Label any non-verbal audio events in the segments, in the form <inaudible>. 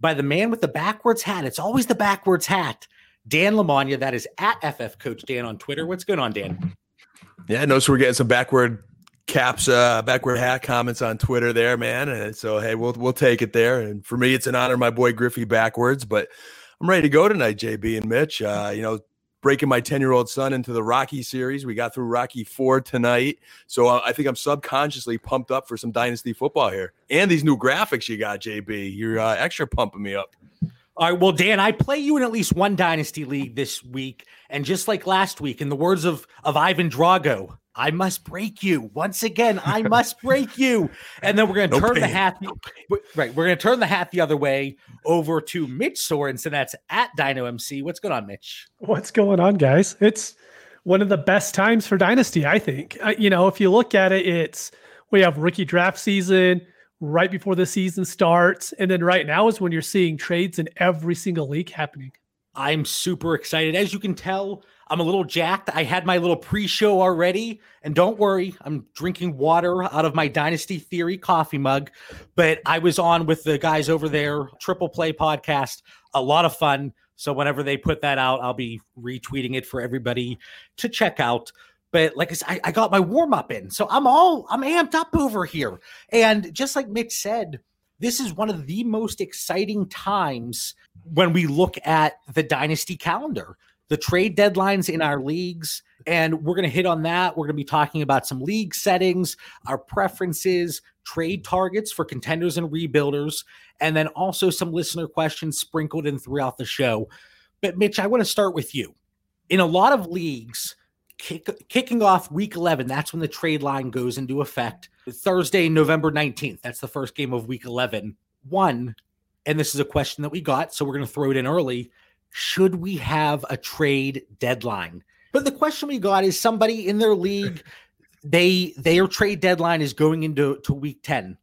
by the man with the backwards hat. It's always the backwards hat, Dan Lamagna. That is at FF Coach Dan on Twitter. What's going on, Dan? Yeah, notice we're getting some backward caps, uh, backward hat comments on Twitter there, man. And so hey, we'll we'll take it there. And for me, it's an honor, my boy Griffey backwards. But I'm ready to go tonight, JB and Mitch. Uh, you know, breaking my 10 year old son into the Rocky series. We got through Rocky Four tonight, so uh, I think I'm subconsciously pumped up for some dynasty football here. And these new graphics you got, JB, you're uh, extra pumping me up. All right. Well, Dan, I play you in at least one dynasty league this week, and just like last week, in the words of of Ivan Drago, I must break you once again. I must break you, and then we're going to No turn the pain. hat. right, we're going to turn the hat the other way over to Mitch Sorensen. That's at Dyno MC. What's going on, Mitch? What's going on, guys? It's one of the best times for Dynasty, I think. Uh, you know, if you look at it, it's we have rookie draft season right before the season starts. And then right now is when you're seeing trades in every single league happening. I'm super excited. As you can tell, I'm a little jacked. I had my little pre-show already, and don't worry, I'm drinking water out of my Dynasty Theory coffee mug. But I was on with the guys over there, Triple Play Podcast, a lot of fun. So whenever they put that out, I'll be retweeting it for everybody to check out. But like I said, I, I got my warm up in, so I'm all I'm amped up over here. And just like Mitch said, this is one of the most exciting times when we look at the dynasty calendar, the trade deadlines in our leagues. And we're going to hit on that. We're going to be talking about some league settings, our preferences, trade targets for contenders and rebuilders, and then also some listener questions sprinkled in throughout the show. But Mitch, I want to start with you. In a lot of leagues, kick, kicking off week 11, that's when the trade line goes into effect. Thursday, November 19th, that's the first game of week 11. One, and this is a question that we got, so we're going to throw it in early. Should we have a trade deadline? But the question we got is somebody in their league, <laughs> they their trade deadline is going into to week 10.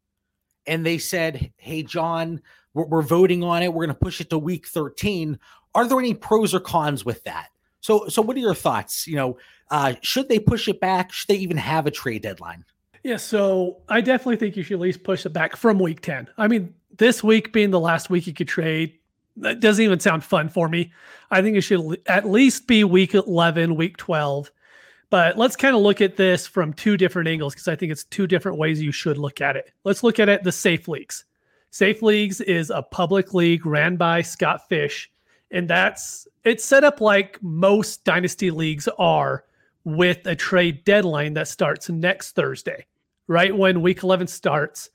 And they said, Hey, John, we're, we're voting on it. We're going to push it to week 13. Are there any pros or cons with that? So, so what are your thoughts? You know, uh, should they push it back? Should they even have a trade deadline? Yeah, so I definitely think you should at least push it back from week 10. I mean, this week being the last week you could trade, that doesn't even sound fun for me. I think it should at least be week 11, week 12. But let's kind of look at this from two different angles because I think it's two different ways you should look at it. Let's look at it the safe leagues. Safe Leagues is a public league ran by Scott Fish, and that's it's set up like most dynasty leagues are with a trade deadline that starts next Thursday right when week 11 starts,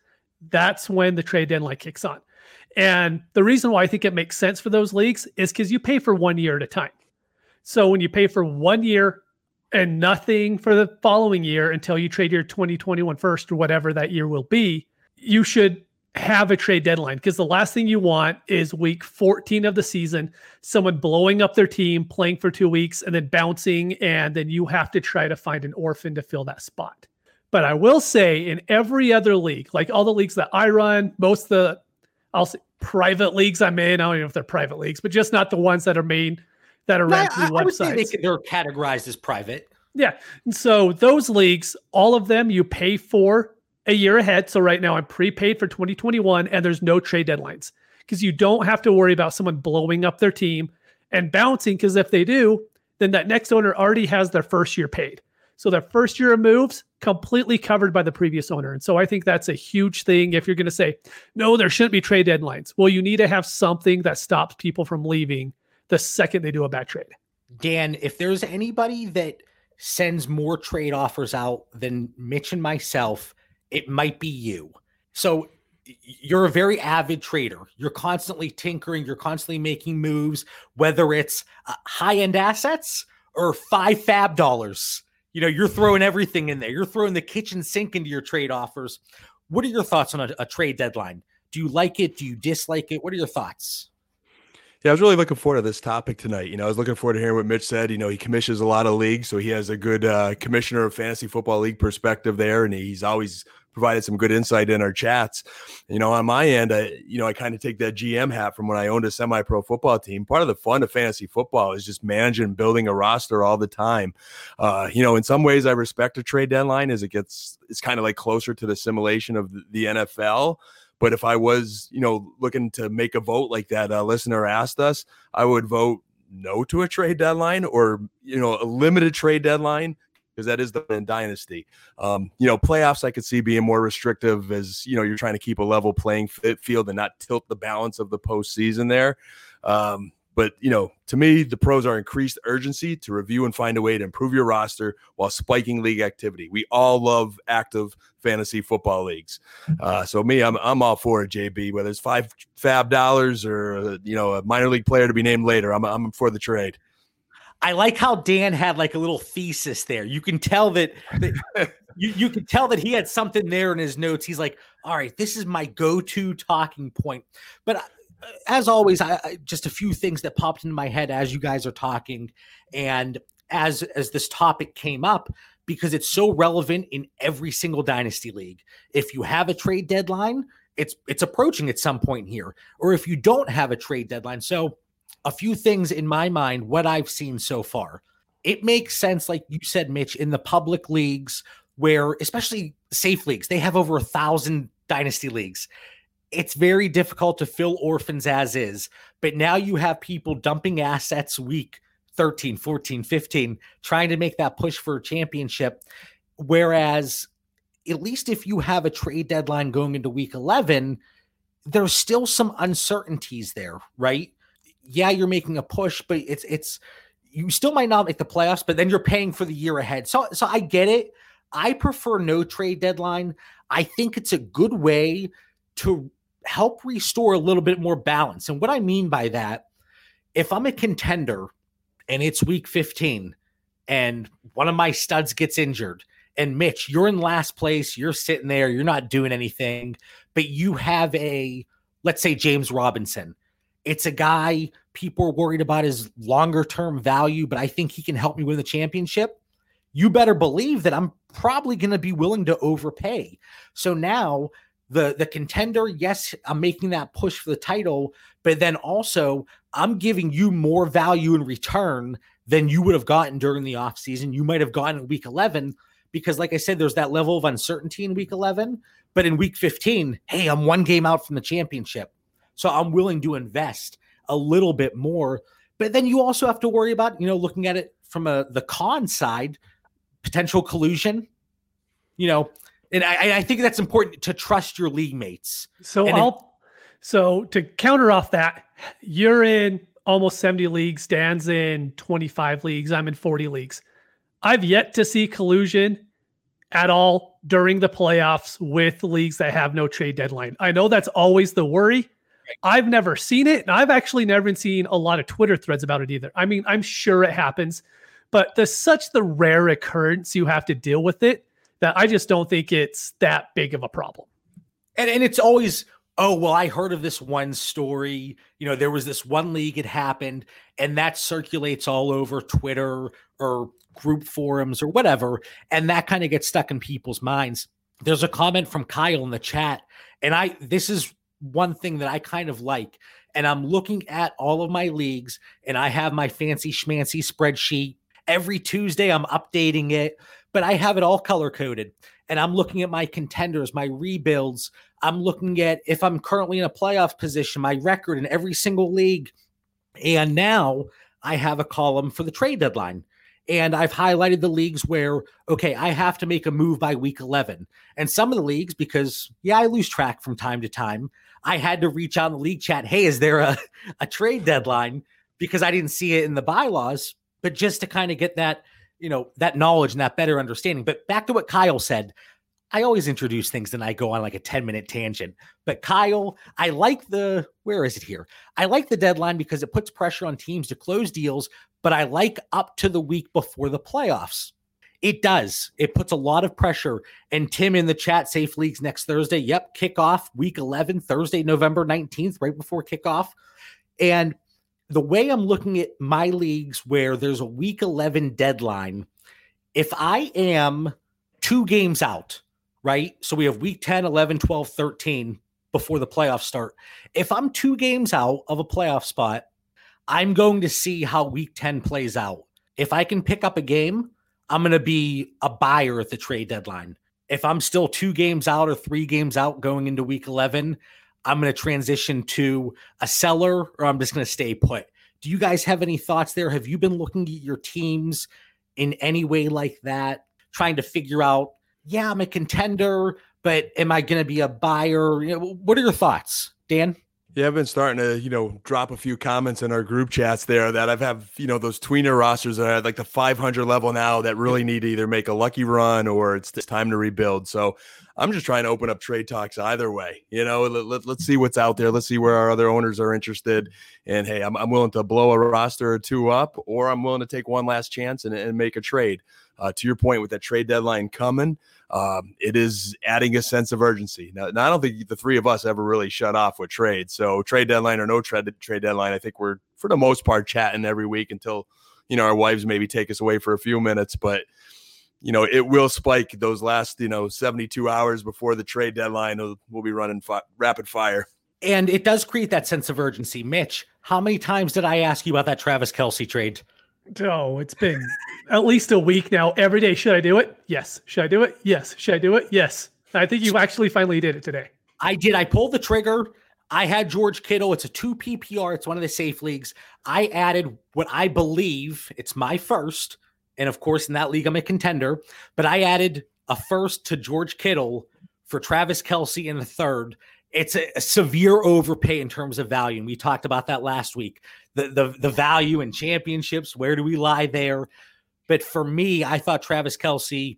that's when the trade deadline kicks on. And the reason why I think it makes sense for those leagues is because you pay for one year at a time. So when you pay for one year and nothing for the following year until you trade your 2021 first or whatever that year will be, you should have a trade deadline because the last thing you want is week 14 of the season, someone blowing up their team, playing for two weeks, and then bouncing. And then you have to try to find an orphan to fill that spot. But I will say in every other league, like all the leagues that I run, most of the I'll say private leagues I'm in, I don't even know if they're private leagues, but just not the ones that are main that are No, ran through I say they, websites. could- they're categorized as private. Yeah. And so those leagues, all of them you pay for a year ahead. So right now I'm prepaid for 2021 and there's no trade deadlines because you don't have to worry about someone blowing up their team and bouncing because if they do, then that next owner already has their first year paid. So their first year of moves completely covered by the previous owner. And so I think that's a huge thing if you're going to say, no, there shouldn't be trade deadlines. Well, you need to have something that stops people from leaving the second they do a bad trade. Dan, if there's anybody that sends more trade offers out than Mitch and myself, it might be you. So you're a very avid trader. You're constantly tinkering, you're constantly making moves, whether it's uh, high end assets or five FAAB dollars. You know, you're throwing everything in there. You're throwing the kitchen sink into your trade offers. What are your thoughts on a, a trade deadline? Do you like it? Do you dislike it? What are your thoughts? Yeah, I was really looking forward to this topic tonight. You know, I was looking forward to hearing what Mitch said. You know, he commissions a lot of leagues, so he has a good uh, commissioner of fantasy football league perspective there, and he's always provided some good insight in our chats. You know, on my end, I, you know, I kind of take that GM hat from when I owned a semi-pro football team. Part of the fun of fantasy football is just managing building a roster all the time. Uh, you know, in some ways, I respect a trade deadline as it gets, it's kind of like closer to the simulation of the, NFL. But if I was, you know, looking to make a vote like that uh, listener asked us, I would vote no to a trade deadline or, you know, a limited trade deadline because that is the dynasty. Um, you know, playoffs I could see being more restrictive as you know you're trying to keep a level playing field and not tilt the balance of the postseason there. Um, but you know, to me, the pros are increased urgency to review and find a way to improve your roster while spiking league activity. We all love active fantasy football leagues. Uh, so me, I'm I'm all for it, JB. Whether it's five FAAB dollars or you know a minor league player to be named later, I'm I'm for the trade. I like how Dan had like a little thesis there. You can tell that, that <laughs> you, you can tell that he had something there in his notes. He's like, all right, this is my go-to talking point. But uh, as always, I, I, just a few things that popped into my head as you guys are talking, and as as this topic came up because it's so relevant in every single dynasty league. If you have a trade deadline, it's it's approaching at some point here, or if you don't have a trade deadline. So, a few things in my mind, what I've seen so far, it makes sense, like you said, Mitch, in the public leagues where, especially safe leagues, they have over a thousand dynasty leagues it's very difficult to fill orphans as is. But now you have people dumping assets week 13, 14, 15, trying to make that push for a championship. Whereas, at least if you have a trade deadline going into week 11, there's still some uncertainties there, right? Yeah, you're making a push, but it's, it's, you still might not make the playoffs, but then you're paying for the year ahead. So, so I get it. I prefer no trade deadline. I think it's a good way to help restore a little bit more balance. And what I mean by that, if I'm a contender and it's week 15 and one of my studs gets injured, and Mitch, you're in last place, you're sitting there, you're not doing anything, but you have a, let's say, James Robinson. It's a guy people are worried about his longer term value, but I think he can help me win the championship. You better believe that I'm probably going to be willing to overpay. So now the the contender yes i'm making that push for the title but then also i'm giving you more value in return than you would have gotten during the offseason you might have gotten in week 11 because like i said there's that level of uncertainty in week 11 but in week 15 hey i'm one game out from the championship so i'm willing to invest a little bit more but then you also have to worry about you know looking at it from a the con side potential collusion you know and I, I think that's important to trust your league mates. So and I'll it, so to counter off that, you're in almost 70 leagues, Dan's in 25 leagues, I'm in 40 leagues. I've yet to see collusion at all during the playoffs with leagues that have no trade deadline. I know that's always the worry. I've never seen it, and I've actually never seen a lot of Twitter threads about it either. I mean, I'm sure it happens, but there's such the rare occurrence you have to deal with it that I just don't think it's that big of a problem. And and it's always oh well i heard of this one story you know there was this one league it happened and that circulates all over twitter or group forums or whatever and that kind of gets stuck in people's minds there's a comment from kyle in the chat and i this is one thing that i kind of like and i'm looking at all of my leagues and i have my fancy schmancy spreadsheet every tuesday i'm updating it but I have it all color coded. And I'm looking at my contenders, my rebuilds. I'm looking at if I'm currently in a playoff position, my record in every single league. And now I have a column for the trade deadline. And I've highlighted the leagues where, okay, I have to make a move by week 11. And some of the leagues, because, yeah, I lose track from time to time, I had to reach out the league chat, hey, is there a, a trade deadline? Because I didn't see it in the bylaws. But just to kind of get that you know that knowledge and that better understanding but back to what kyle said i always introduce things and i go on like a 10 minute tangent but kyle i like the where is it here i like the deadline because it puts pressure on teams to close deals but i like up to the week before the playoffs it does it puts a lot of pressure and tim in the chat safe leagues next thursday yep kickoff week 11 thursday november 19th right before kickoff and the way I'm looking at my leagues where there's a week 11 deadline, if I am two games out, right? So we have week 10, 11, 12, 13 before the playoffs start. If I'm two games out of a playoff spot, I'm going to see how week 10 plays out. If I can pick up a game, I'm going to be a buyer at the trade deadline. If I'm still two games out or three games out going into week 11, I'm going to transition to a seller or I'm just going to stay put. Do you guys have any thoughts there? Have you been looking at your teams in any way like that, trying to figure out, yeah, I'm a contender, but am I going to be a buyer? You know, what are your thoughts, Dan? Yeah, I've been starting to, you know, drop a few comments in our group chats there that I've have, you know, those tweener rosters that are at like the 500 level now that really need to either make a lucky run or it's, time to rebuild. So I'm just trying to open up trade talks either way. You know, let, let, let's see what's out there. Let's see where our other owners are interested. And hey, I'm, I'm willing to blow a roster or two up, or I'm willing to take one last chance and, and make a trade. Uh, to your point, with that trade deadline coming, um, it is adding a sense of urgency. Now, now, I don't think the three of us ever really shut off with trade. So trade deadline or no trade trade deadline, I think we're for the most part chatting every week until you know our wives maybe take us away for a few minutes. But you know it will spike those last you know 72 hours before the trade deadline. We'll, be running fi- rapid fire. And it does create that sense of urgency. Mitch, how many times did I ask you about that Travis Kelce trade? Oh, it's been at least a week now. Every day, should I do it? Yes. Should I do it? Yes. Should I do it? Yes. I think you actually finally did it today. I did. I pulled the trigger. I had George Kittle. It's a two PPR. It's one of the safe leagues. I added what I believe it's my first, and of course in that league I'm a contender. But I added a first to George Kittle for Travis Kelce in the third. It's a, a severe overpay in terms of value, and we talked about that last week. The the the value in championships. Where do we lie there? But for me, I thought Travis Kelce,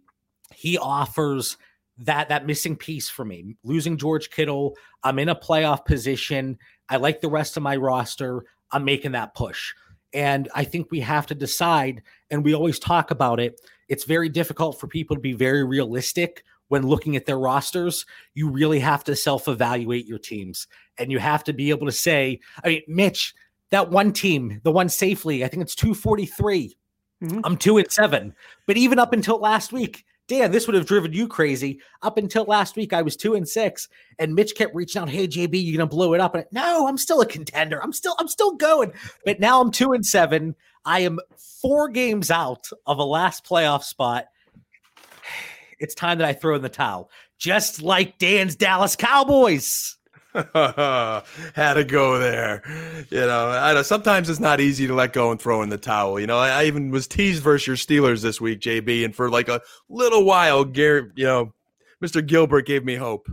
he offers that that missing piece for me. Losing George Kittle, I'm in a playoff position. I like the rest of my roster. I'm making that push. And I think we have to decide, and we always talk about it. It's very difficult for people to be very realistic when looking at their rosters. You really have to self evaluate your teams, and you have to be able to say, I mean, Mitch, that one team, the one safely, I think it's 243. Mm-hmm. I'm two and seven. But even up until last week, Dan, this would have driven you crazy. Up until last week, I was two and six, and Mitch kept reaching out, "Hey JB, you gonna blow it up?" And no, I'm still a contender. I'm still, I'm still going. But now I'm two and seven. I am four games out of a last playoff spot. It's time that I throw in the towel, just like Dan's Dallas Cowboys. <laughs> Had to go there. You know, I know sometimes it's not easy to let go and throw in the towel. You know, I, I even was teased versus your Steelers this week, JB, and for like a little while, Gary, you know, Mr. Gilbert gave me hope.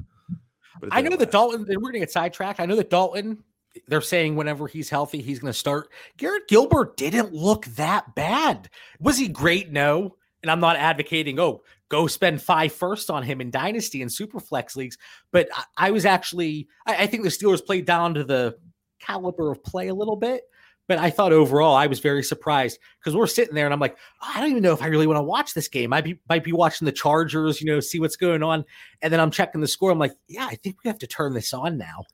I know that Dalton, and we're going to get sidetracked. I know that Dalton, they're saying whenever he's healthy, he's going to start. Garrett Gilbert didn't look that bad. Was he great? No. And I'm not advocating, oh, go spend five first on him in dynasty and super flex leagues. But I, I was actually, I, I, think the Steelers played down to the caliber of play a little bit. But I thought overall, I was very surprised because we're sitting there and I'm like, oh, I don't even know if I really want to watch this game. I be, might be watching the Chargers, you know, see what's going on. And then I'm checking the score. I'm like, yeah, I think we have to turn this on now.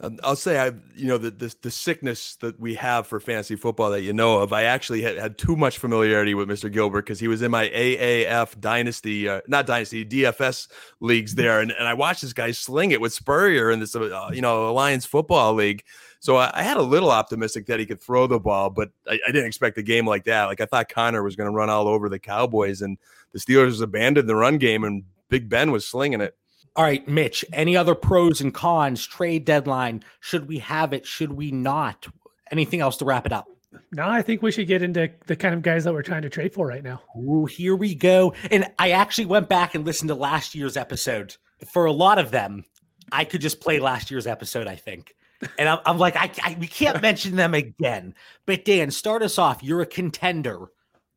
Um, I'll say I, you know, the, the, the sickness that we have for fantasy football that you know of. I actually had, had too much familiarity with Mr. Gilbert because he was in my AAF dynasty, uh, not dynasty, DFS leagues there, and, and I watched this guy sling it with Spurrier in this, uh, you know, Alliance Football League. So I, I, had a little optimistic that he could throw the ball, but I, I didn't expect a game like that. Like I thought Conner was going to run all over the Cowboys, and the Steelers abandoned the run game, and Big Ben was slinging it. All right, Mitch, any other pros and cons, trade deadline? Should we have it? Should we not? Anything else to wrap it up? No, I think we should get into the kind of guys that we're trying to trade for right now. Ooh, here we go. And I actually went back and listened to last year's episode. For a lot of them, I could just play last year's episode, I think. And I'm, I'm like, I, I, we can't <laughs> mention them again. But Dan, start us off. You're a contender.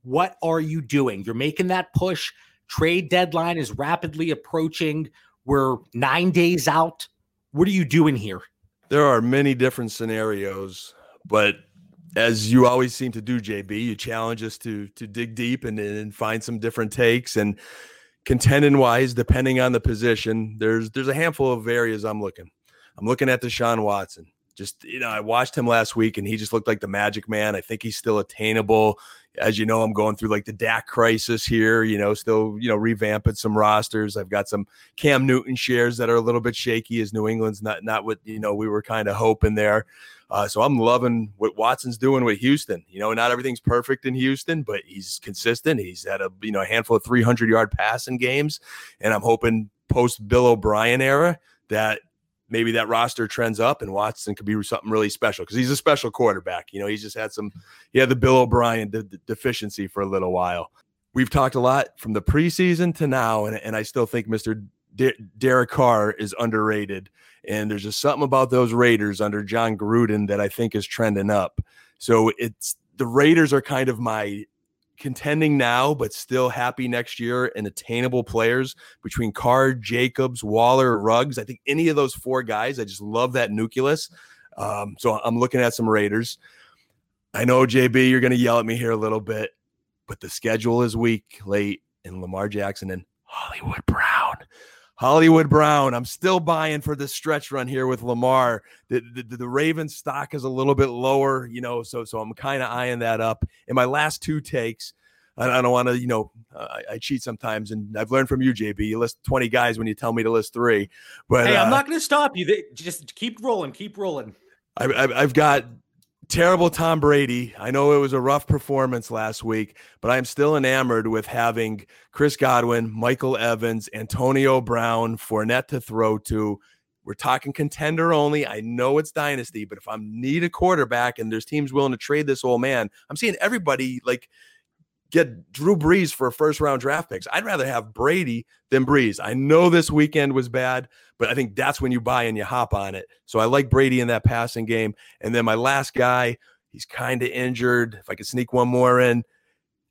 What are you doing? You're making that push. Trade deadline is rapidly approaching. We're nine days out. What are you doing here? There are many different scenarios, but as you always seem to do, JB, you challenge us to to dig deep and, and find some different takes and contending wise, depending on the position, there's there's a handful of areas I'm looking. I'm looking at Deshaun Watson. Just you know, I watched him last week, and he just looked like the Magic Man. I think he's still attainable. As you know, I'm going through like the Dak crisis here. You know, still you know revamping some rosters. I've got some Cam Newton shares that are a little bit shaky, as New England's not not what you know we were kind of hoping there. Uh, so I'm loving what Watson's doing with Houston. You know, not everything's perfect in Houston, but he's consistent. He's had a you know a handful of 300 yard passing games, and I'm hoping post Bill O'Brien era that maybe that roster trends up and Watson could be something really special because he's a special quarterback. You know, he's just had some, he had the Bill O'Brien de- de- deficiency for a little while. We've talked a lot from the preseason to now, and, and I still think Mr. De- Derek Carr is underrated. And there's just something about those Raiders under Jon Gruden that I think is trending up. So it's the Raiders are kind of my contending now, but still happy next year and attainable players between Card, Jacobs, Waller, Ruggs. I think any of those four guys, I just love that nucleus. Um, so I'm looking at some Raiders. I know JB, you're going to yell at me here a little bit, but the schedule is weak, late, and Lamar Jackson and Hollywood Brown. Hollywood Brown. I'm still buying for this stretch run here with Lamar. The, the, the Ravens stock is a little bit lower, you know, so so I'm kind of eyeing that up. In my last two takes, I, I don't want to, you know, I, I, cheat sometimes, and I've learned from you, JB. You list 20 guys when you tell me to list three. But hey, I'm uh, not going to stop you. Just keep rolling, keep rolling. I, I, I've got terrible Tom Brady. I know it was a rough performance last week, but I'm still enamored with having Chris Godwin, Michael Evans, Antonio Brown, Fournette to throw to. We're talking contender only. I know it's dynasty, but if I need a quarterback and there's teams willing to trade this old man, I'm seeing everybody like get Drew Brees for a first round draft picks. I'd rather have Brady than Brees. I know this weekend was bad, but I think that's when you buy and you hop on it. So I like Brady in that passing game. And then my last guy, he's kind of injured. If I could sneak one more in,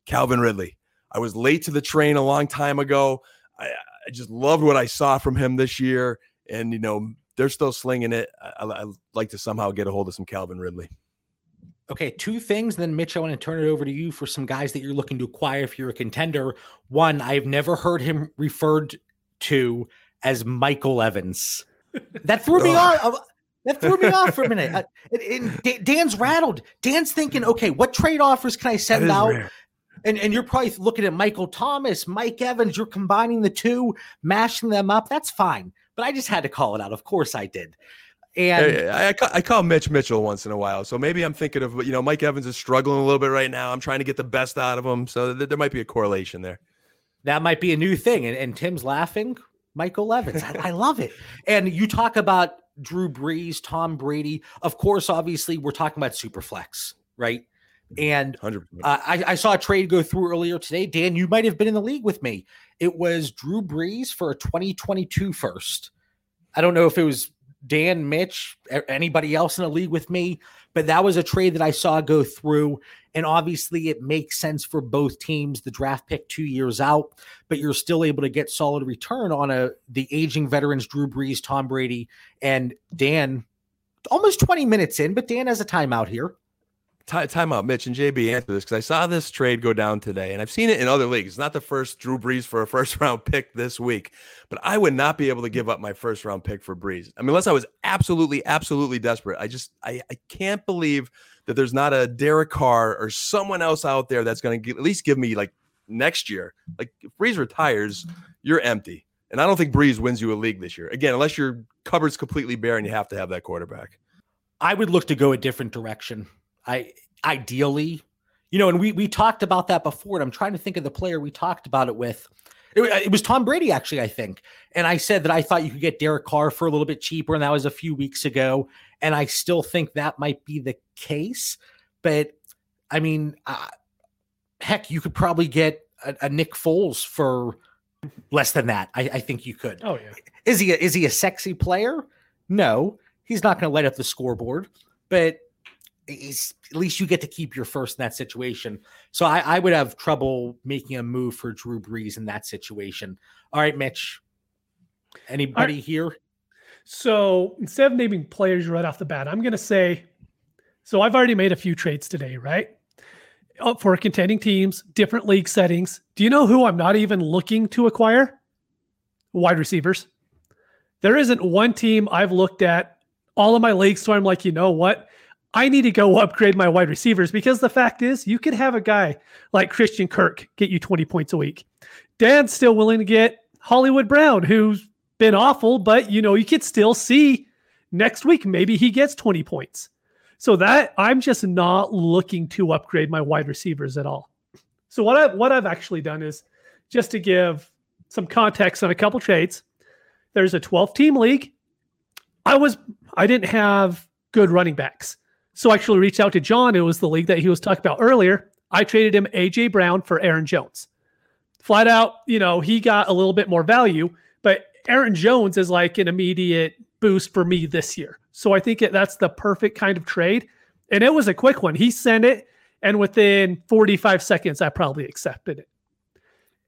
Calvin Ridley. I was late to the train a long time ago. I, I just loved what I saw from him this year. And, you know, they're still slinging it. I, I'd like to somehow get a hold of some Calvin Ridley. Okay, two things. Then, Mitch, I want to turn it over to you for some guys that you're looking to acquire if you're a contender. One, I've never heard him referred to as Michael Evans. That threw me off. That threw me off for a minute. <laughs> Uh, Dan's rattled. Dan's thinking, okay, what trade offers can I send out? Rare. And, and you're probably looking at Michael Thomas, Mike Evans. You're combining the two, mashing them up. That's fine. But I just had to call it out. Of course I did. And I, I, I, call Mitch Mitchell once in a while. So maybe I'm thinking of, you know, Mike Evans is struggling a little bit right now. I'm trying to get the best out of him. So th- there might be a correlation there. That might be a new thing. And, and Tim's laughing. Michael Evans. I, I love it. And you talk about Drew Brees, Tom Brady. Of course, obviously, we're talking about Superflex, right? And uh, I, I, saw a trade go through earlier today. Dan, you might have been in the league with me. It was Drew Brees for a 2022 first. I don't know if it was Dan, Mitch, anybody else in the league with me. But that was a trade that I saw go through. And obviously, it makes sense for both teams. The draft pick two years out, but you're still able to get solid return on a the aging veterans Drew Brees, Tom Brady, and Dan. Almost 20 minutes in, but Dan has a timeout here time out, Mitch and JB answer this because I saw this trade go down today, and I've seen it in other leagues. It's not the first Drew Brees for a first <laughs> round pick this week, but I would not be able to give up my first round pick for Brees. I mean, unless I was absolutely, absolutely desperate. I just, I, I can't believe that there's not a Derek Carr or someone else out there that's going to at least give me like next year. Like if retires, you're empty. And I don't think Brees wins you a league this year. Again, unless your cupboard's completely bare and you have to have that quarterback. I would look to go a different direction. I ideally, you know, and we we talked about that before. And I'm trying to think of the player we talked about it with. It, it, was Tom Brady, actually, I think. And I said that I thought you could get Derek Carr for a little bit cheaper, and that was a few weeks ago. And I still think that might be the case. But I mean, uh, heck, you could probably get a, a, Nick Foles for less than that. I, I think you could. Oh yeah. Is he a, is he a sexy player? No, he's not going to light up the scoreboard. But at least you get to keep your first in that situation. So I, I, would have trouble making a move for Drew Brees in that situation. All right, Mitch. Anybody right. here? So instead of naming players right off the bat, I'm going to say, so I've already made a few trades today, right? Oh, for contending teams, different league settings. Do you know who I'm not even looking to acquire? Wide receivers. There isn't one team I've looked at all of my leagues. So I'm like, you know what? I need to go upgrade my wide receivers because the fact is, you could have a guy like Christian Kirk get you 20 points a week. Dan's still willing to get Hollywood Brown, who's been awful, but you know, you could still see next week maybe he gets 20 points. So that I'm just not looking to upgrade my wide receivers at all. So what I what I've actually done is just to give some context on a couple trades. There's a 12 team league. I was I didn't have good running backs. So I actually reached out to John. It was the league that he was talking about earlier. I traded him AJ Brown for Aaron Jones. Flat out, you know, he got a little bit more value, but Aaron Jones is like an immediate boost for me this year. So I think that's the perfect kind of trade. And it was a quick one. He sent it, and within 45 seconds, I probably accepted it.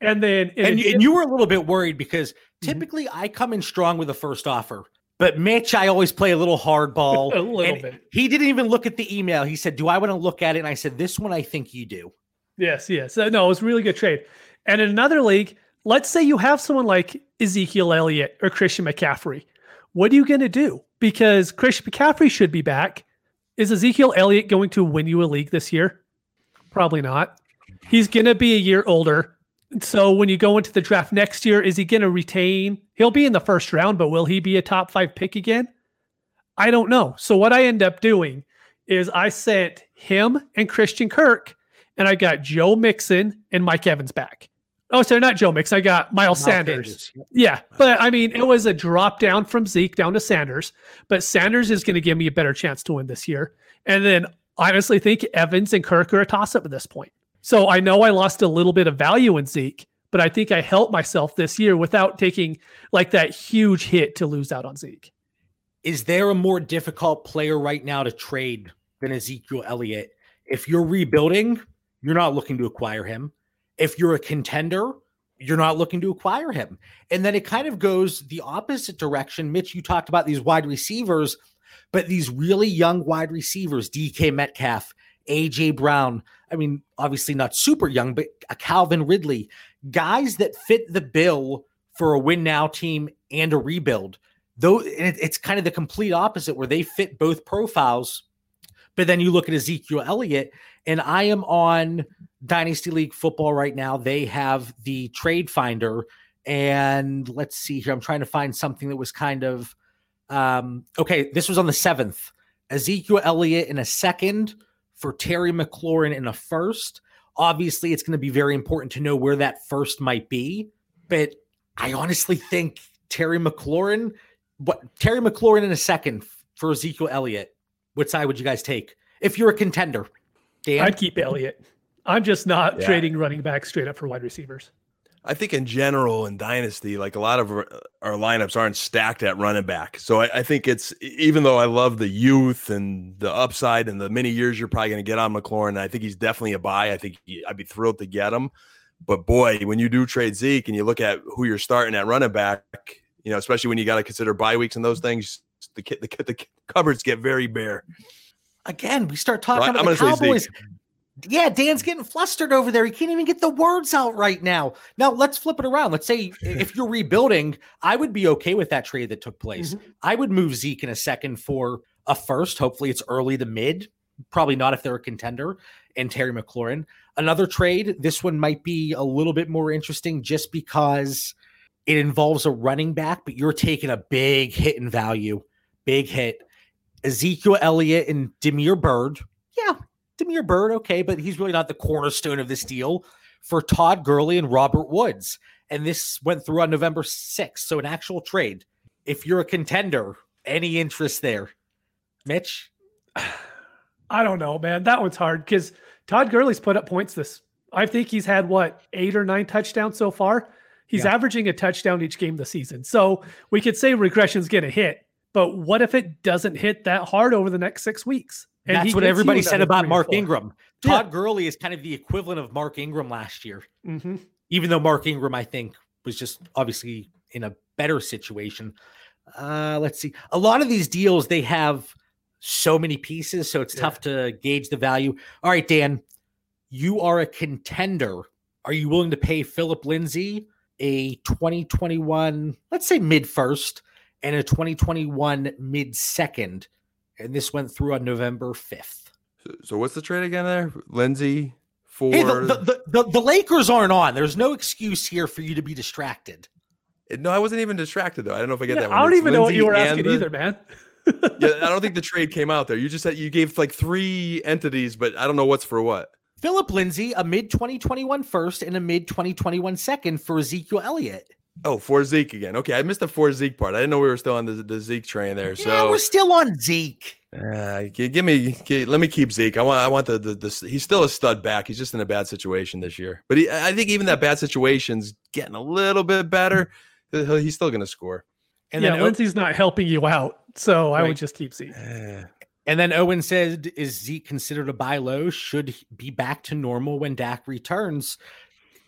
And then, and, and you were a little bit worried because mm-hmm. typically mm-hmm. I come in strong with the first offer. But Mitch, I always play a little hardball. <laughs> a little bit. He didn't even look at the email. He said, Do I want to look at it? And I said, This one I think you do. Yes, yes. Uh, no, it was a really good trade. And in another league, let's say you have someone like Ezekiel Elliott or Christian McCaffrey. What are you going to do? Because Christian McCaffrey should be back. Is Ezekiel Elliott going to win you a league this year? Probably not. He's going to be a year older. So when you go into the draft next year, is he going to retain? He'll be in the first round, but will he be a top five pick again? I don't know. So what I end up doing is I sent him and Christian Kirk, and I got Joe Mixon and Mike Evans back. Oh, sorry, not Joe Mix. I got Miles, Miles Sanders. Sanders. Yeah, but I mean, it was a drop down from Zeke down to Sanders, but Sanders is going to give me a better chance to win this year. And then honestly think Evans and Kirk are a toss up at this point. So I know I lost a little bit of value in Zeke, but I think I helped myself this year without taking like that huge hit to lose out on Zeke. Is there a more difficult player right now to trade than Ezekiel Elliott? If you're rebuilding, you're not looking to acquire him. If you're a contender, you're not looking to acquire him. And then it kind of goes the opposite direction. Mitch, you talked about these wide receivers, but these really young wide receivers, DK Metcalf, AJ Brown. I mean, obviously not super young, but a Calvin Ridley, guys that fit the bill for a win now team and a rebuild. Though it's kind of the complete opposite where they fit both profiles. But then you look at Ezekiel Elliott, and I am on Dynasty League football right now. They have the trade finder. And let's see here. I'm trying to find something that was kind of um, okay. This was on the seventh. Ezekiel Elliott in a second for Terry McLaurin in a first. Obviously, it's going to be very important to know where that first might be. But I honestly think Terry McLaurin, what Terry McLaurin in a second for Ezekiel Elliott. What side would you guys take if you're a contender? Dan? I'd keep Elliott. I'm just not yeah. trading running back straight up for wide receivers. I think in general in Dynasty, like a lot of our, our lineups aren't stacked at running back. So I, I, think it's even though I love the youth and the upside and the many years you're probably going to get on McLaurin, I think he's definitely a buy. I think he, I'd be thrilled to get him. But boy, when you do trade Zeke and you look at who you're starting at running back, you know, especially when you got to consider bye weeks and those things, the, the, the cupboards get very bare. Again, we start talking about the Cowboys yeah, Dan's getting flustered over there. He can't even get the words out right now. Now, let's flip it around. Let's say if you're rebuilding, I would be okay with that trade that took place. Mm-hmm. I would move Zeke in a second for a first. Hopefully, it's early to mid. Probably not if they're a contender. And Terry McLaurin. Another trade. This one might be a little bit more interesting just because it involves a running back, but you're taking a big hit in value. Big hit. Ezekiel Elliott and Damiere Byrd. Yeah, Damiere Byrd, okay, but he's really not the cornerstone of this deal for Todd Gurley and Robert Woods. And this went through on November 6th. So an actual trade. If you're a contender, any interest there? Mitch? <sighs> I don't know, man. That one's hard because Todd Gurley's put up points this. I think he's had what eight or nine touchdowns so far. He's yeah. averaging a touchdown each game this season. So we could say regression's going to hit, but what if it doesn't hit that hard over the next six weeks? And That's what everybody said about Mark Ingram. Todd yeah. Gurley is kind of the equivalent of Mark Ingram last year. Mm-hmm. Even though Mark Ingram, I think, was just obviously in a better situation. Uh, let's see. A lot of these deals, they have so many pieces, so it's yeah. tough to gauge the value. All right, Dan, you are a contender. Are you willing to pay Philip Lindsay a 2021, let's say mid first, and a 2021 mid second. And this went through on November 5th. So, so what's the trade again there? Lindsay for Hey, the, the, the, the, the Lakers aren't on. There's no excuse here for you to be distracted. no, I wasn't even distracted though. I don't know if I get Yeah, that. one. I don't It's even know what you were asking the- either, man. <laughs> yeah, I don't think the trade came out there. You just said you gave like three entities, but I don't know what's for what. Philip Lindsay, a mid 2021 first and a mid 2021 second for Ezekiel Elliott. Oh, for Zeke again. Okay, I missed the for Zeke part. I didn't know we were still on the, the Zeke train there. yeah, So we're still on Zeke. Uh, gi- give me, gi- let me keep Zeke. I want, I want the, the, the, he's still a stud back. He's just in a bad situation this year. But he, I think even that bad situation's getting a little bit better. He's still going to score. And yeah, then O- Lindsay's not helping you out, so I would just keep Zeke. Eh, and then Owen said, "Is Zeke considered a buy low? Should he be back to normal when Dak returns?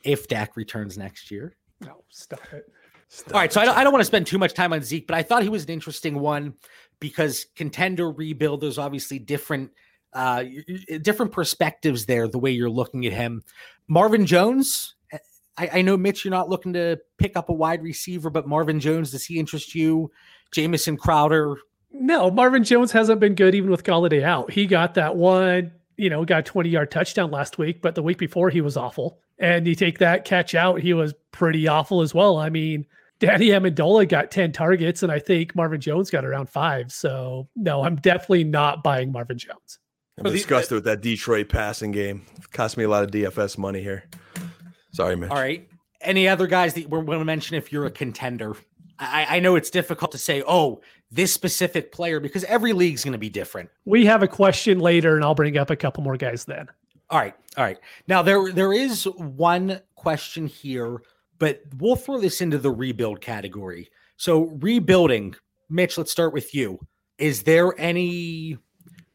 If Dak returns next year." No, stop it. All right, so I don't, I don't want to spend too much time on Zeke, but I thought he was an interesting one because contender rebuild. There's obviously different, uh, y- y- different perspectives there. The way you're looking at him, Marvin Jones. eh, I, I know Mitch, you're not looking to pick up a wide receiver, but Marvin Jones, does he interest you? Jamison Crowder, No, Marvin Jones hasn't been good even with Golladay out. He got that one, you know, got a 20 yard touchdown last week, but the week before he was awful. And you take that catch out, he was pretty awful as well. I mean, Danny Amendola got 10 targets, and I think Marvin Jones got around five. So, no, I'm definitely not buying Marvin Jones. I'm disgusted with that Detroit passing game. cost me a lot of DFS money here. Sorry, Mitch. All right. Any other guys that we're going to mention if you're a contender? I, I know it's difficult to say, oh, this specific player, because every league's going to be different. We have a question later, and I'll bring up a couple more guys then. All right, all right. Now there there is one question here, but we'll throw this into the rebuild category. So rebuilding, Mitch, let's start with you. Is there any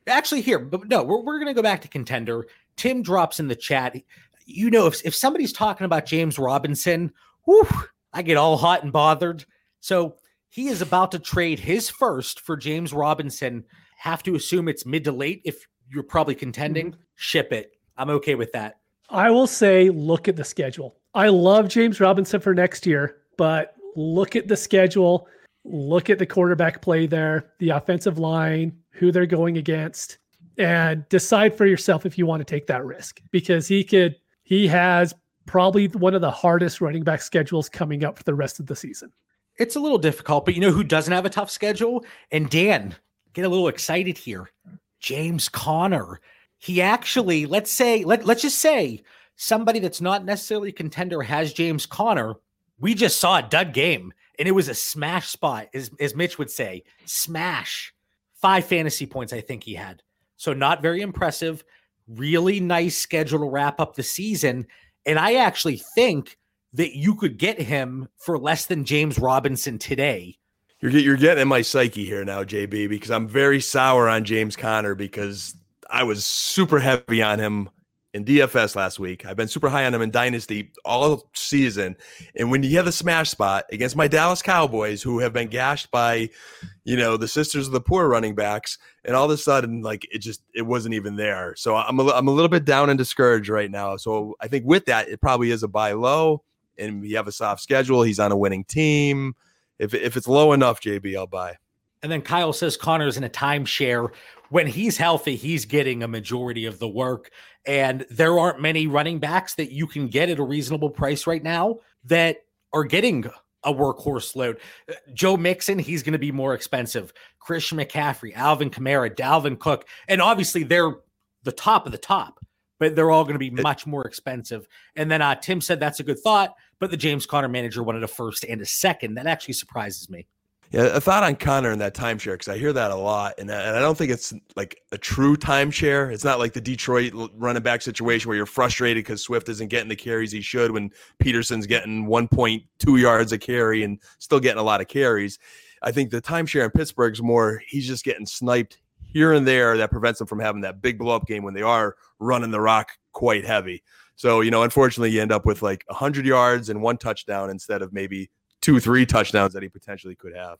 actually here, but no, we're, we're gonna go back to contender. Tim drops in the chat. You know, if if somebody's talking about James Robinson, whew, I get all hot and bothered. So he is about to trade his first for James Robinson. Have to assume it's mid to late if you're probably contending. Mm-hmm. Ship it. I'm okay with that. I will say, look at the schedule. I love James Robinson for next year, but look at the schedule. Look at the quarterback play there, the offensive line, who they're going against, and decide for yourself if you want to take that risk because he could, he has probably one of the hardest running back schedules coming up for the rest of the season. It's a little difficult, but you know who doesn't have a tough schedule? And Dan, get a little excited here. James Conner. He actually, let's say, let, let's just say somebody that's not necessarily a contender has James Conner. We just saw a dud game and it was a smash spot, as, as Mitch would say. Smash. Five fantasy points, I think he had. So not very impressive. Really nice schedule to wrap up the season. And I actually think that you could get him for less than James Robinson today. You're you're getting in my psyche here now, JB, because I'm very sour on James Conner because I was super heavy on him in DFS last week. I've been super high on him in Dynasty all season. And when you have the smash spot against my Dallas Cowboys, who have been gashed by, you know, the sisters of the poor running backs, and all of a sudden, like it just it wasn't even there. So I'm a, I'm a little bit down and discouraged right now. So I think with that, it probably is a buy low, and you have a soft schedule. He's on a winning team. If if it's low enough, JB, I'll buy. And then Kyle says Conner's in a timeshare. When he's healthy, he's getting a majority of the work. And there aren't many running backs that you can get at a reasonable price right now that are getting a workhorse load. Joe Mixon, he's going to be more expensive. Christian McCaffrey, Alvin Kamara, Dalvin Cook. And obviously, they're the top of the top, but they're all going to be much more expensive. And then uh, Tim said that's a good thought, but the James Conner manager wanted a first and a second. That actually surprises me. Yeah, a thought on Conner and that timeshare because I hear that a lot, and, I- and I don't think it's like a true timeshare. It's not like the Detroit running back situation where you're frustrated because Swift isn't getting the carries he should when Peterson's getting 1.2 yards a carry and still getting a lot of carries. I think the timeshare in Pittsburgh's more he's just getting sniped here and there that prevents them from having that big blow up game when they are running the rock quite heavy. So you know, unfortunately, you end up with like 100 yards and one touchdown instead of maybe two, three touchdowns that he potentially could have.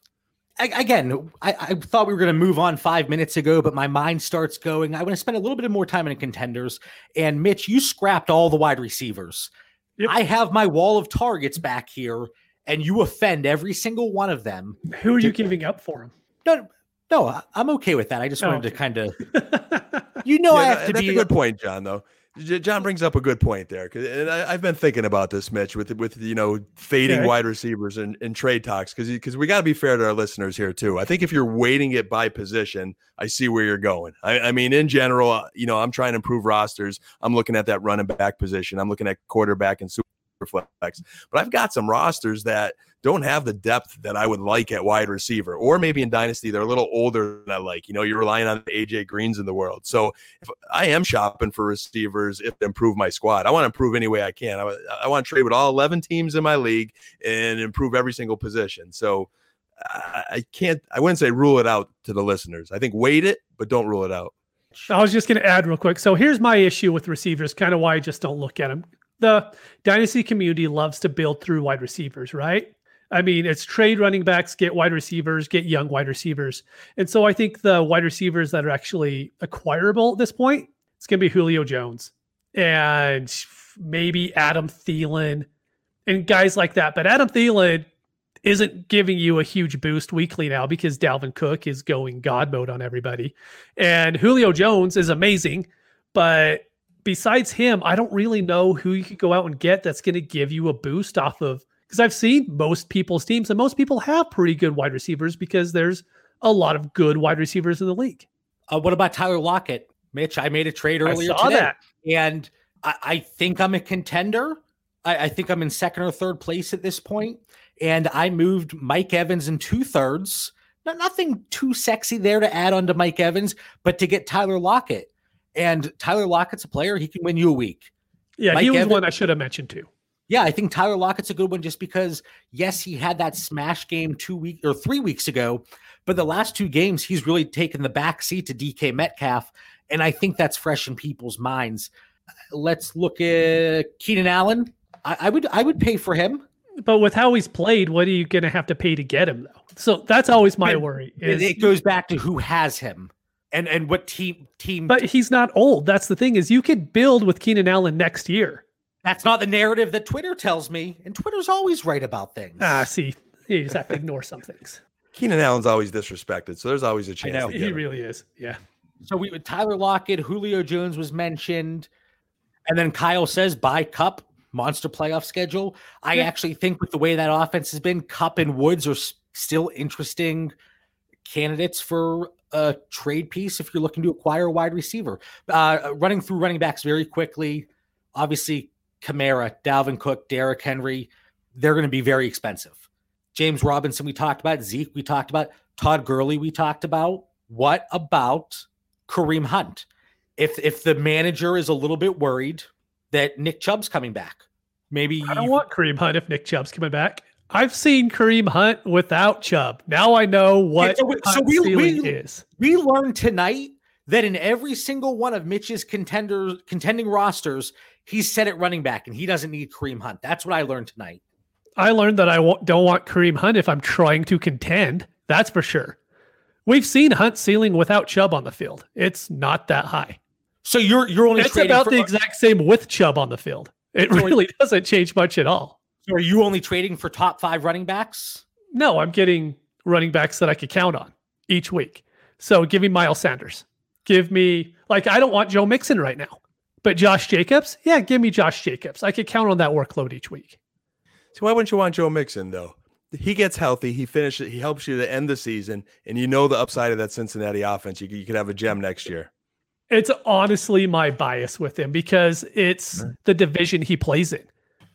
I, again, I, I thought we were going to move on five minutes ago, but my mind starts going. I want to spend a little bit more time in contenders. And Mitch, you scrapped all the wide receivers. Yep. I have my wall of targets back here, and you offend every single one of them, Who are you giving up for him? no, no, I- I'm okay with that. I just Oh, wanted to kind of, <laughs> you know, I Yeah, have to that's be a good point, John. Though J- John brings up a good point there, and I, I've been thinking about this, Mitch, with with you know fading Okay. wide receivers and, and trade talks, because because we got to be fair to our listeners here too. I think if you're weighting it by position, I see where you're going. I, I mean, in general, uh, you know, I'm trying to improve rosters. I'm looking at that running back position. I'm looking at quarterback and super flex, but I've got some rosters that don't have the depth that I would like at wide receiver, or maybe in dynasty they're a little older than I like. You know, you're relying on the AJ Greens in the world, so if I am shopping for receivers if improve my squad. I want to improve any way I can. I, I want to trade with all 11 teams in my league and improve every single position. So I, I can't, I wouldn't say rule it out to the listeners. I think wait it, but don't rule it out. I was just going to add real quick. So here's my issue with receivers, kind of why I just don't look at them. The dynasty community loves to build through wide receivers, right? I mean, it's trade running backs, get wide receivers, get young wide receivers. And so I think the wide receivers that are actually acquirable at this point, it's going to be Julio Jones and maybe Adam Thielen and guys like that. But Adam Thielen isn't giving you a huge boost weekly now because Dalvin Cook is going God mode on everybody. And Julio Jones is amazing, but besides him, I don't really know who you could go out and get that's going to give you a boost off of because I've seen most people's teams and most people have pretty good wide receivers because there's a lot of good wide receivers in the league. Uh, what about Tyler Lockett, Mitch? I made a trade earlier I saw today, that. and I, I think I'm a contender. I, I think I'm in second or third place at this point, and I moved Mike Evans in two thirds. No, nothing too sexy there to add on to Mike Evans, but to get Tyler Lockett. And Tyler Lockett's a player; he can win you a week. Yeah, Mike he was Evans- one I should have mentioned too. Yeah, I think Tyler Lockett's a good one just because, yes, he had that smash game two weeks or three weeks ago, but the last two games, he's really taken the back seat to DK Metcalf. And I think that's fresh in people's minds. Uh, let's look at Keenan Allen. I, I would I would pay for him. But with how he's played, what are you going to have to pay to get him though? So that's always my But worry. It, Is, it goes back to who has him and and what team team but he's not old. That's the thing is you could build with Keenan Allen next year. That's not the narrative that Twitter tells me. And Twitter's always right about things. Ah, see, you just have to ignore some things. Keenan Allen's always disrespected, so there's always a chance. I know. to He him. really is. Yeah. So we Tyler Lockett, Julio Jones was mentioned, and then Kyle says by Kupp monster playoff schedule. I Yeah. actually think with the way that offense has been, Kupp and Woods are s- still interesting candidates for a trade piece if you're looking to acquire a wide receiver. Uh, running through running backs very quickly, obviously Kamara, Dalvin Cook, Derrick Henry, they're going to be very expensive. James Robinson, we talked about. Zeke, we talked about. Todd Gurley, we talked about. What about Kareem Hunt? If if the manager is a little bit worried that Nick Chubb's coming back, maybe I don't you- want Kareem Hunt if Nick Chubb's coming back. I've seen Kareem Hunt without Chubb. Now I know what so we- so we- we- is. we learned tonight that in every single one of Mitch's contender contending rosters, he's set at running back and he doesn't need Kareem Hunt. That's what I learned tonight. I learned that I don't want Kareem Hunt if I'm trying to contend. That's for sure. We've seen Hunt ceiling without Chubb on the field. It's not that high. So you're you're only It's about for, the exact same with Chubb on the field. It So- really doesn't change much at all. so are you only trading for top five running backs? No, I'm getting running backs that I could count on each week. So give me Miles Sanders. Give me like I don't want Joe Mixon right now. But Josh Jacobs, yeah, give me Josh Jacobs. I could count on that workload each week. So why wouldn't you want Joe Mixon though? He gets healthy. He finishes. He helps you to end the season, and you know the upside of that Cincinnati offense. You, could- you could have a gem next year. It's honestly my bias with him because it's the division he plays in.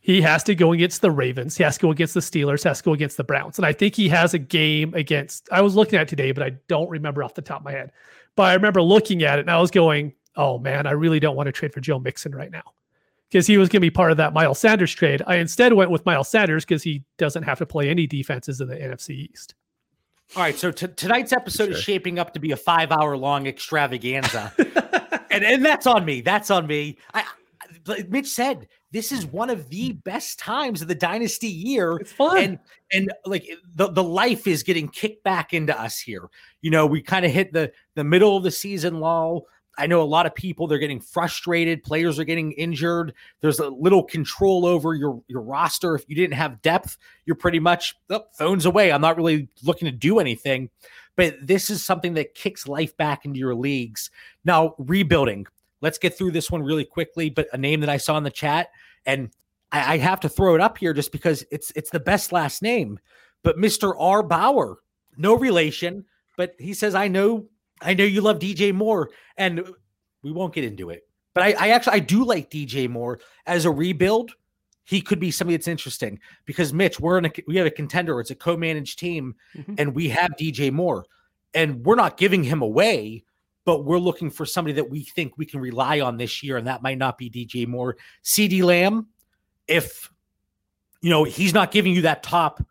He has to go against the Ravens. He has to go against the Steelers. Has to go against the Browns. And I think he has a game against. I was looking at it today, but I don't remember off the top of my head. But I remember looking at it and I was going, "Oh man, I really don't want to trade for Joe Mixon right now." Because he was going to be part of that Miles Sanders trade. I instead went with Miles Sanders because he doesn't have to play any defenses in the NFC East. All right, so t- tonight's episode is shaping up to be a five hour long extravaganza. <laughs> and, and that's on me. That's on me. I, I- Mitch said, this is one of the mm. best times of the dynasty year. It's fun. And and like the, the life is getting kicked back into us here. You know, we kind of hit the the middle of the season lull. I know a lot of people they're getting frustrated, players are getting injured. There's a little control over your your roster. If you didn't have depth, you're pretty much oh, phones away. I'm not really looking to do anything. But this is something that kicks life back into your leagues. Now, rebuilding. Let's get through this one really quickly. But a name that I saw in the chat, and I, I have to throw it up here just because it's it's the best last name. But Mr. R. Bauer, no relation, but he says, I know I know you love DJ Moore, and we won't get into it. But I, I actually I do like DJ Moore as a rebuild. He could be somebody that's interesting because Mitch, we're in a we have a contender. It's a co-managed team, mm-hmm. and we have DJ Moore, and we're not giving him away, but we're looking for somebody that we think we can rely on this year, and that might not be DJ Moore. CeeDee Lamb, if you know he's not giving you that top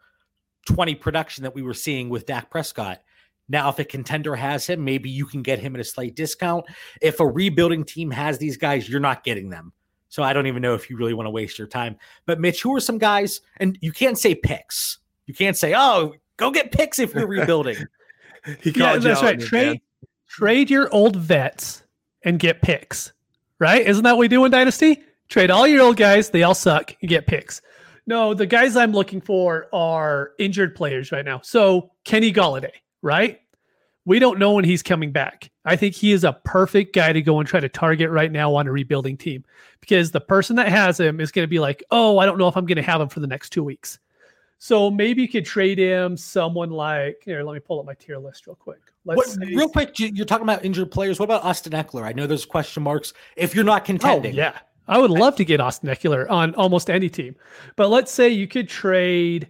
20 production that we were seeing with Dak Prescott now, if a contender has him, maybe you can get him at a slight discount. If a rebuilding team has these guys, you're not getting them. So I don't even know if you really want to waste your time. But Mitch, who are some guys? And you can't say picks. You can't say, "Oh, go get picks if you're rebuilding." <laughs> He yeah, that's right. Trade trade your old vets and get picks. Right? Isn't that what we do in Dynasty? Trade all your old guys. They all suck. You get picks. No, the guys I'm looking for are injured players right now. So Kenny Golladay right? We don't know when he's coming back. I think he is a perfect guy to go and try to target right now on a rebuilding team because the person that has him is going to be like, oh, I don't know if I'm going to have him for the next two weeks. So maybe you could trade him someone like here. Let me pull up my tier list real quick. Let's what, real quick, you're talking about injured players. What about Austin Ekeler? I know there's question marks if you're not contending. Oh, yeah, I would love to get Austin Ekeler on almost any team. But let's say you could trade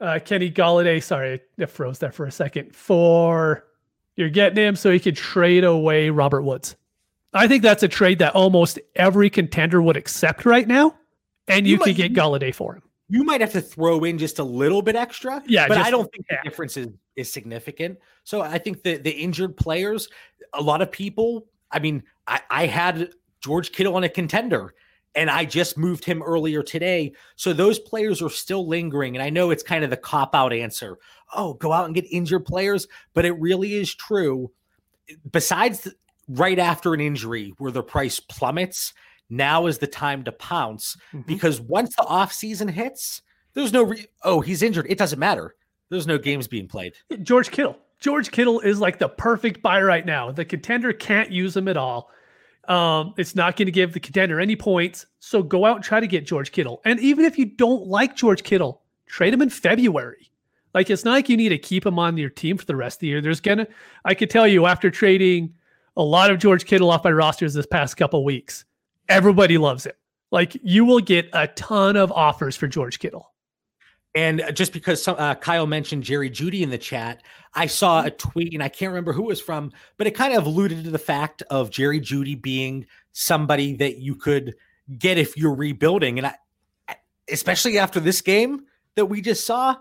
uh, Kenny Golladay. Sorry, it froze there for a second. For you're getting him so he could trade away Robert Woods. I think that's a trade that almost every contender would accept right now, and you, you could get Golladay for him. You might have to throw in just a little bit extra, yeah, but just, I don't think yeah. the difference is, is significant. So I think the the injured players, a lot of people. I mean, I, I had George Kittle on a contender, and I just moved him earlier today. So those players are still lingering. And I know it's kind of the cop out answer. Oh, go out and get injured players. But it really is true. Besides the, right after an injury where the price plummets, now is the time to pounce mm-hmm. because once the off season hits, there's no, re- oh, he's injured. It doesn't matter. There's no games being played. George Kittle. George Kittle is like the perfect buy right now. The contender can't use him at all. Um, it's not going to give the contender any points. So go out and try to get George Kittle. And even if you don't like George Kittle, trade him in February. Like it's not like you need to keep him on your team for the rest of the year. There's gonna, I could tell you after trading a lot of George Kittle off my rosters this past couple weeks, everybody loves it. Like you will get a ton of offers for George Kittle. And just because some, uh, Kyle mentioned Jerry Jeudy in the chat, I saw a tweet and I can't remember who it was from, but it kind of alluded to the fact of Jerry Jeudy being somebody that you could get if you're rebuilding. And I, especially after this game that we just saw,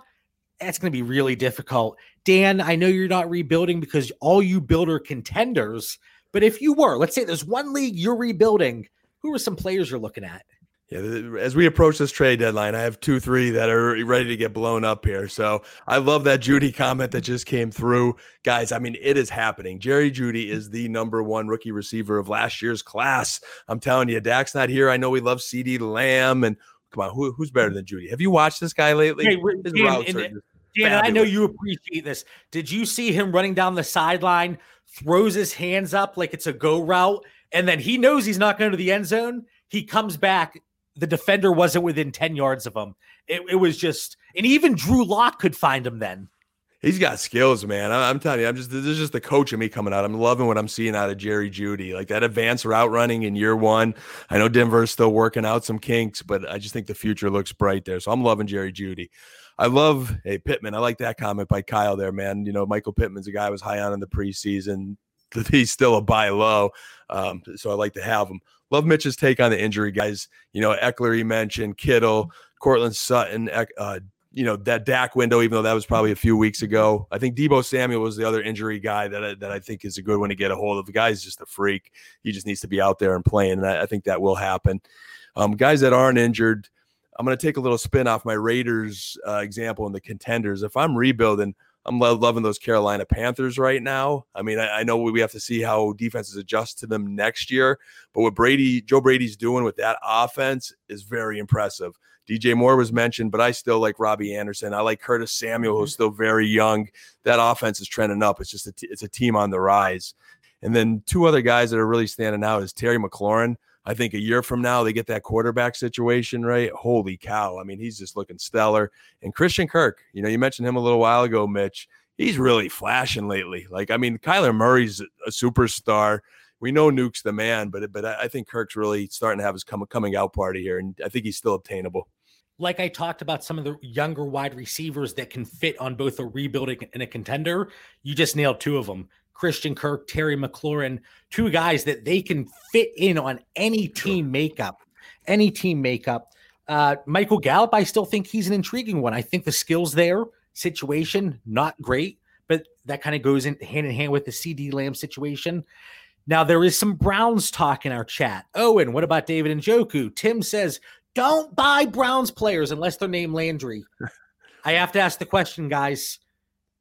that's going to be really difficult. Dan, I know you're not rebuilding because all you build are contenders, but if you were, let's say there's one league you're rebuilding, who are some players you're looking at? Yeah, as we approach this trade deadline, I have two, three that are ready to get blown up here. So I love that Jeudy <laughs> comment that just came through. Guys, I mean, it is happening. Jerry Jeudy is the number one rookie receiver of last year's class. I'm telling you, Dak's not here. I know we love CeeDee Lamb and come on, who, who's better than Jeudy? Have you watched this guy lately? Hey, His Dan, routes and, Dan, I know you appreciate this. Did you see him running down the sideline, throws his hands up like it's a go route, and then he knows he's not going to the end zone? He comes back the defender wasn't within 10 yards of him. It, it was just, and even Drew Lock could find him then. He's got skills, man. I'm telling you, I'm just this is just the coach of me coming out. I'm loving what I'm seeing out of Jerry Jeudy, like that advanced route running in year one. I know Denver's still working out some kinks, but I just think the future looks bright there. So I'm loving Jerry Jeudy. I love hey Pittman. I like that comment by Kyle there, man. You know, Michael Pittman's a guy I was high on in the preseason. He's still a buy low, um, so I like to have him. Love Mitch's take on the injury, guys. You know, Ekeler, he mentioned Kittle, Courtland Sutton, uh, you know, that Dak window, even though that was probably a few weeks ago. I think Deebo Samuel was the other injury guy that I, that I think is a good one to get a hold of. The guy's just a freak. He just needs to be out there and playing. And I, I think that will happen. Um, guys that aren't injured, I'm going to take a little spin off my Raiders uh, example in the contenders. If I'm rebuilding, I'm loving those Carolina Panthers right now. I mean, I, I know we have to see how defenses adjust to them next year, but what Brady, Joe Brady's doing with that offense is very impressive. DJ Moore was mentioned, but I still like Robbie Anderson. I like Curtis Samuel, who's mm-hmm. still very young. That offense is trending up. It's just a t- it's a team on the rise. And then two other guys that are really standing out is Terry McLaurin. I think a year from now they get that quarterback situation right. Holy cow! I mean, he's just looking stellar. And Christian Kirk, you know, you mentioned him a little while ago, Mitch. He's really flashing lately. Like, I mean, Kyler Murray's a superstar. We know Nuke's the man, but but I think Kirk's really starting to have his come, coming out party here, and I think he's still obtainable like I talked about some of the younger wide receivers that can fit on both a rebuilding and a contender, you just nailed two of them. Christian Kirk, Terry McLaurin, two guys that they can fit in on any team makeup, any team makeup. Uh, Michael Gallup, I still think he's an intriguing one. I think the skills there, situation, not great, but that kind of goes in hand in hand with the CeeDee Lamb situation. Now, there is some Browns talk in our chat. And what about David Njoku? Tim says, don't buy Browns players unless they're named Landry. <laughs> I have to ask the question, guys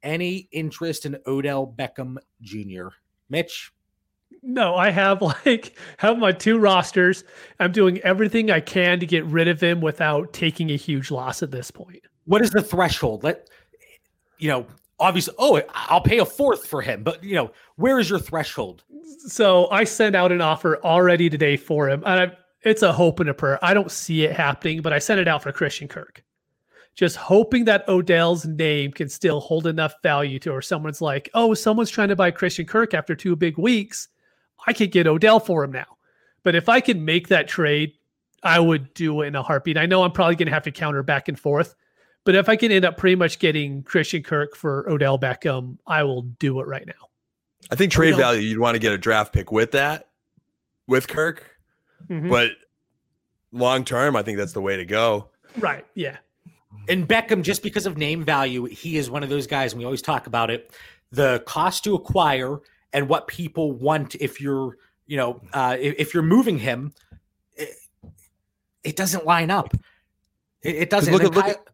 any interest in Odell Beckham Jr.? Mitch? No, I have <laughs> like have my two rosters. I'm doing everything I can to get rid of him without taking a huge loss at this point. What is the threshold? Let you know, obviously, oh, I'll pay a fourth for him, but you know, where is your threshold? So I sent out an offer already today for him, and I, it's a hope and a prayer. I don't see it happening, but I sent it out for Christian Kirk just hoping that Odell's name can still hold enough value to, or someone's like, oh, someone's trying to buy Christian Kirk after two big weeks. I could get Odell for him now. But if I could make that trade, I would do it in a heartbeat. I know I'm probably going to have to counter back and forth, but if I can end up pretty much getting Christian Kirk for Odell Beckham, I will do it right now. I think trade value, you'd want to get a draft pick with that, with Kirk. Mm-hmm. But long term, I think that's the way to go. Right. Yeah. And Beckham, just because of name value, he is one of those guys, and we always talk about it. The cost to acquire and what people want if you're, you know, uh, if, if you're moving him, it, it, doesn't line up. It, it doesn't. Look at, look at,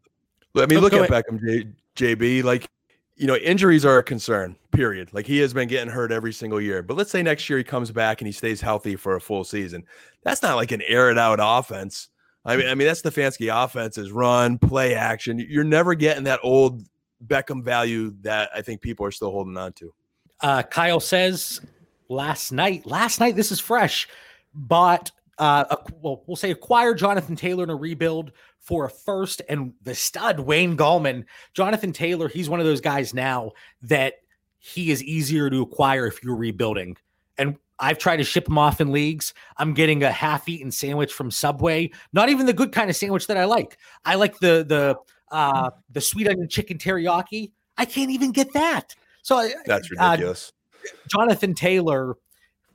I mean, look at Beckham, J, JB. Like, you know, injuries are a concern, period. Like, he has been getting hurt every single year. But let's say next year he comes back and he stays healthy for a full season. That's not like an air it out offense I mean, I mean that's Stefanski offense is run, play action. You're never getting that old Beckham value that I think people are still holding on to. Uh, Kyle says last night, last night, this is fresh, bought uh, a, well, we'll say acquire Jonathan Taylor in a rebuild for a first and the stud Wayne Gallman. Jonathan Taylor, he's one of those guys now that he is easier to acquire if you're rebuilding. And I've tried to ship them off in leagues. I'm getting a half-eaten sandwich from Subway. Not even the good kind of sandwich that I like. I like the the uh the sweet onion chicken teriyaki. I can't even get that. So that's uh, ridiculous. Uh, Jonathan Taylor,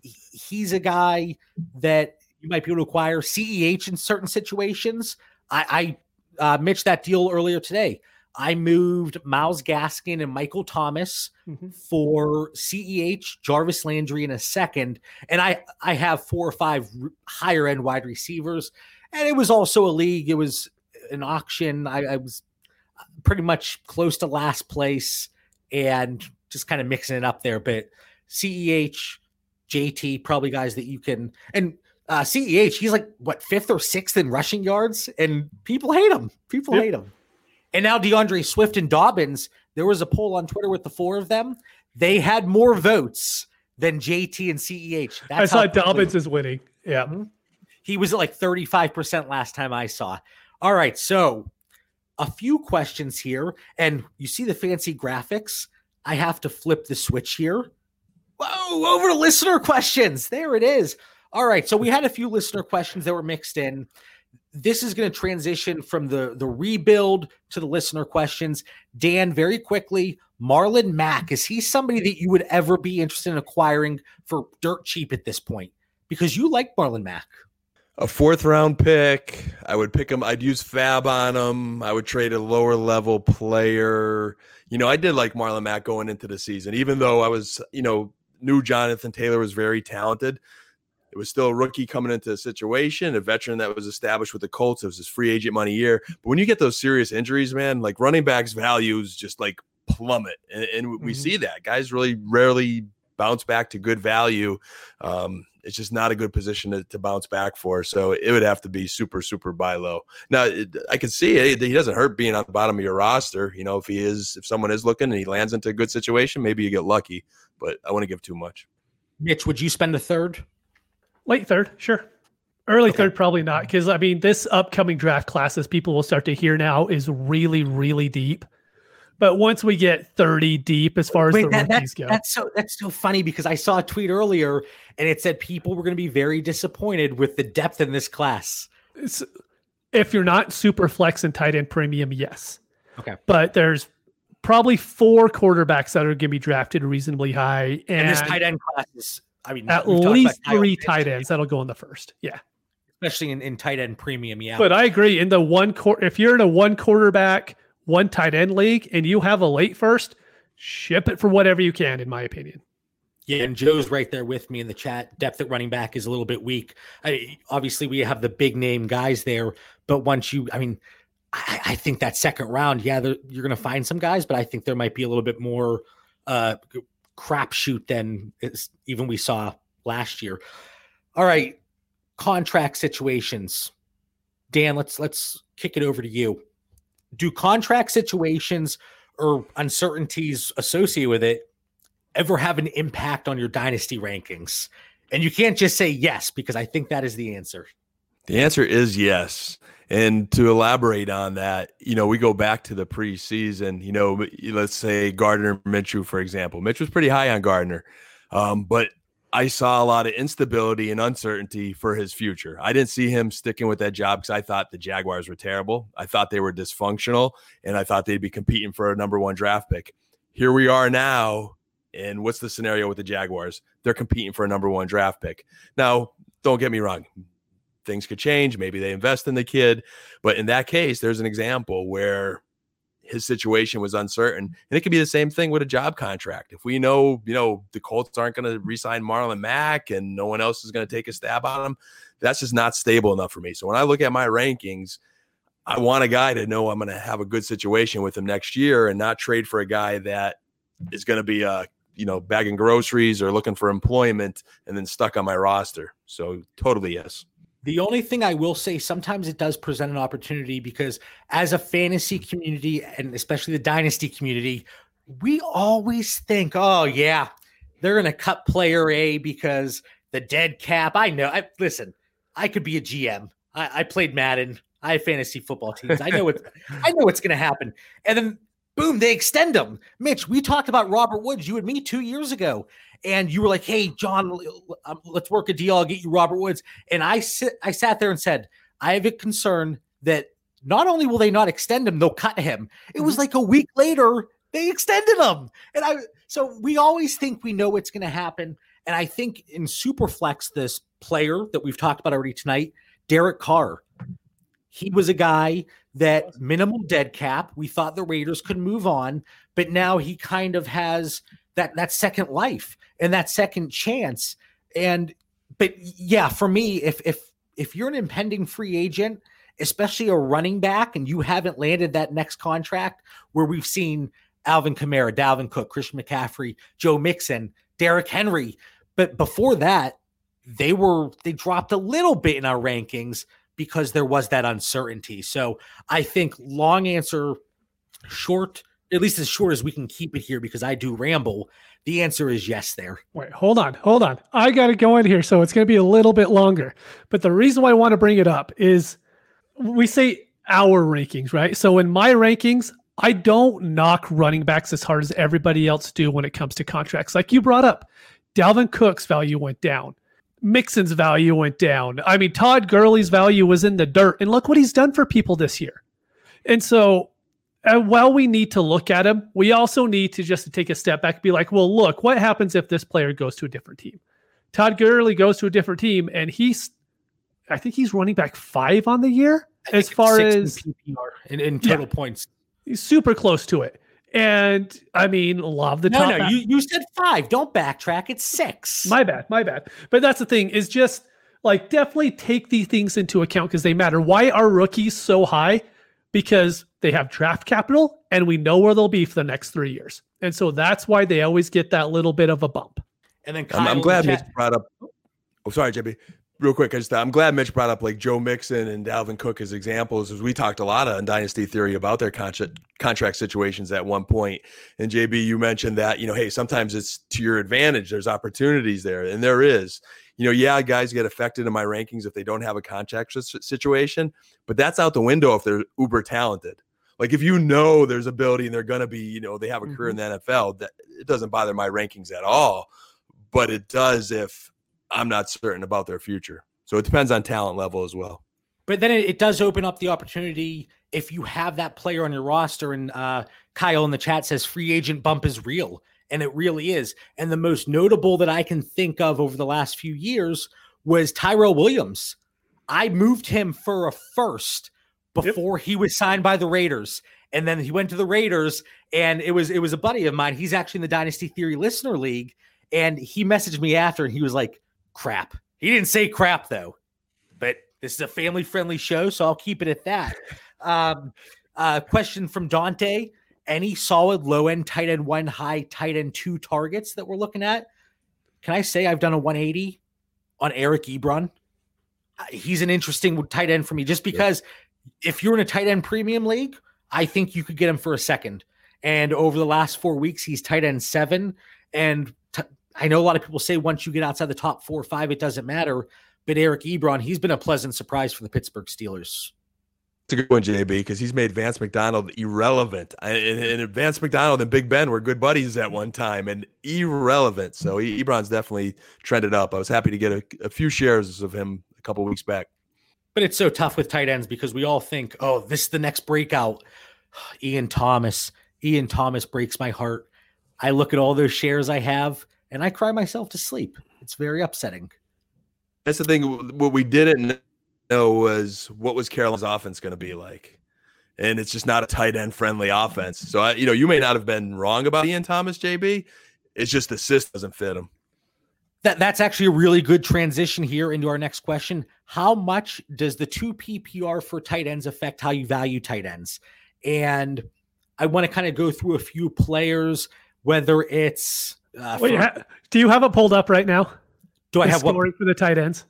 he's a guy that you might be able to acquire CEH in certain situations. I, I uh, Mitch that deal earlier today. I moved Myles Gaskin and Michael Thomas mm-hmm. for CEH, Jarvis Landry in a second, and I I have four or five higher end wide receivers, and it was also a league. It was an auction. I, I was pretty much close to last place, and just kind of mixing it up there. But CEH, JT, probably guys that you can and. Uh, CEH, he's like what fifth or sixth in rushing yards, and people hate him. People yep. hate him. And now D'Andre Swift and Dobbins, there was a poll on Twitter with the four of them. They had more votes than JT and CEH. That's I saw Dobbins is winning. Yeah. Mm-hmm. He was at like 35% last time I saw. All right. So a few questions here. And you see the fancy graphics. I have to flip the switch here. Whoa, over to listener questions. There it is. All right. So we had a few listener questions that were mixed in this is going to transition from the the rebuild to the listener questions. Dan, very quickly, Marlon Mack is he somebody that you would ever be interested in acquiring for dirt cheap at this point? Because you like Marlon Mack. A fourth round pick. I would pick him. I'd use FAAB on him. I would trade a lower level player. You know, I did like Marlon Mack going into the season, even though I was, you know, knew Jonathan Taylor was very talented. It was still a rookie coming into a situation, a veteran that was established with the Colts. It was his free agent money year. But when you get those serious injuries, man, like running backs values just like plummet, and, and we Mhm. see that guys really rarely bounce back to good value. Um, it's just not a good position to, to bounce back for. So it would have to be super, super buy low. Now it, I can see it. He doesn't hurt being on the bottom of your roster. You know, if he is, if someone is looking and he lands into a good situation, maybe you get lucky. But I wouldn't give too much. Mitch, would you spend a third? Late third, sure. Early Okay. third, probably not. Because I mean, this upcoming draft class, as people will start to hear now, is really, really deep. But once we get 30 deep as far as the that- rookies that's, go, that's so that's so funny because I saw a tweet earlier and it said people were going to be very disappointed with the depth in this class. it's, if you're not super flex and tight end premium, yes. Okay. But there's probably four quarterbacks that are going to be drafted reasonably high, and, And, this tight end class is, I mean, at we've talked about least three tight ends that'll go in the first. Yeah. especially in, in tight end premium. Yeah, But I agree. In the one quarter, if you're in a one quarterback, one tight end league, and you have a late first, ship it for whatever you can, in my opinion. Yeah, and Joe's right there with me in the chat. Depth at running back is a little bit weak. I, obviously, we have the big name guys there, but once you, I mean, I, I think that second round, yeah, you're going to find some guys, but I think there might be a little bit more uh, crapshoot than even we saw last year. All right, contract situations. Dan, let's let's kick it over to you. Do contract situations or uncertainties associated with it ever have an impact on your dynasty rankings? And you can't just say yes, because I think that is the answer. The answer is yes. And to elaborate on that, you know, we go back to the preseason. You know, let's say Gardner Minshew, for example. Mitch was pretty high on Gardner, um, but I saw a lot of instability and uncertainty for his future. I didn't see him sticking with that job because I thought the Jaguars were terrible. I thought they were dysfunctional, and I thought they'd be competing for a number one draft pick. Here we are now, and what's the scenario with the Jaguars? They're competing for a number one draft pick. Now, don't get me wrong things could change. Maybe they invest in the kid. But in that case, there's an example where his situation was uncertain. And it could be the same thing with a job contract. If we know, you know, the Colts aren't going to resign Marlon Mack and no one else is going to take a stab on him, that's just not stable enough for me. So when I look at my rankings, I want a guy to know I'm going to have a good situation with him next year and not trade for a guy that is going to be uh you know bagging groceries or looking for employment and then stuck on my roster. So totally yes. The only thing I will say, sometimes it does present an opportunity because as a fantasy mm. community and especially the dynasty community, we always think, oh, yeah, they're going to cut player A because the dead cap. I know. I listen, I could be a GM. I, I played Madden. I have fantasy football teams. I know what I know what's going to happen. And then boom, they extend them. Mitch, we talked about Robert Woods, you and me two years ago, and you were like, "Hey, John, um, let's work a deal. I'll get you Robert Woods." And I sit, I sat there and said, "I have a concern that not only will they not extend him, they'll cut him." It was like a week later they extended him, and I. So we always think we know what's going to happen, and I think in Superflex, this player that we've talked about already tonight, Derek Carr, he was a guy that minimal dead cap. We thought the Raiders could move on, but now he kind of has that that second life and that second chance. And but yeah, for me, if if if you're an impending free agent, especially a running back, and you haven't landed that next contract where we've seen Alvin Kamara, Dalvin Cook, Christian McCaffrey, Joe Mixon, Derrick Henry, but before that, they were they dropped a little bit in our rankings because there was that uncertainty. So I think long answer, short, at least as short as we can keep it here, because I do ramble. The answer is yes, there. Wait, hold on, hold on. I got to go in here, so it's going to be a little bit longer. But the reason why I want to bring it up is we say our rankings, right? So in my rankings, I don't knock running backs as hard as everybody else do when it comes to contracts. Like you brought up, Dalvin Cook's value went down. Mixon's value went down. I mean, Todd Gurley's value was in the dirt, and look what he's done for people this year. And so, uh, while we need to look at him, we also need to just take a step back, and be like, well, look, what happens if this player goes to a different team? Todd Gurley goes to a different team, and he's, I think he's running back five on the year as far as PPR in, in total points. he's super close to it. And I mean, love the No, top. no, back- you, you said five. Don't backtrack. It's six. My bad, my bad. But that's the thing is just like definitely take these things into account because they matter. Why are rookies so high? because they have draft capital and we know where they'll be for the next three years. And so that's why they always get that little bit of a bump. And then I'm, I'm glad in Mitch brought up. Oh, sorry, JB. Real quick, I just I'm glad Mitch brought up like Joe Mixon and Dalvin Cook as examples, as we talked a lot on Dynasty Theory about their contract contract situations at one point. And JB, you mentioned that you know, hey, sometimes it's to your advantage. There's opportunities there, and there is. You know, yeah, guys get affected in my rankings if they don't have a contract situation, but that's out the window if they're uber talented. Like if you know there's ability and they're going to be, you know, they have a career in mm-hmm. the NFL, that it doesn't bother my rankings at all. But it does if I'm not certain about their future. So it depends on talent level as well. But then it, it does open up the opportunity if you have that player on your roster. And uh, Kyle in the chat says free agent bump is real. And it really is. And the most notable that I can think of over the last few years was Tyrell Williams. I moved him for a first before he was signed by the Raiders. And then he went to the Raiders, and it was it was a buddy of mine. He's actually in the Dynasty Theory Listener League, and he messaged me after, and he was like, "Crap." He didn't say crap though, but this is a family friendly show, so I'll keep it at that. Um, uh, question from Dante: Any solid low end tight end one, high tight end two targets that we're looking at? Can I say I've done a 180 on Eric Ebron? Uh, He's an interesting tight end for me, just because if you're in a tight end premium league, I think you could get him for a second. And over the last four weeks, he's tight end seven. And I know a lot of people say once you get outside the top four or five, it doesn't matter. But Eric Ebron, he's been a pleasant surprise for the Pittsburgh Steelers. It's a good one, JB, because he's made Vance McDonald irrelevant. I- And, and Vance McDonald and Big Ben were good buddies at one time and irrelevant. So Ebron's definitely trended up. I was happy to get a, a few shares of him a couple weeks back. But it's so tough with tight ends because we all think, oh, this is the next breakout. <sighs> Ian Thomas. Ian Thomas breaks my heart. I look at all those shares I have and I cry myself to sleep. It's very upsetting. That's the thing. What we didn't know was what was Carolina's offense going to be like, and it's just not a tight end friendly offense. So I, you know, you may not have been wrong about Ian Thomas, JB. It's just the system doesn't fit him. That that's actually a really good transition here into our next question. How much does the two PPR for tight ends affect how you value tight ends? And I want to kind of go through a few players, whether it's uh, Wait, for- ha- do you have it pulled up right now? do I The have what scoring for the tight ends?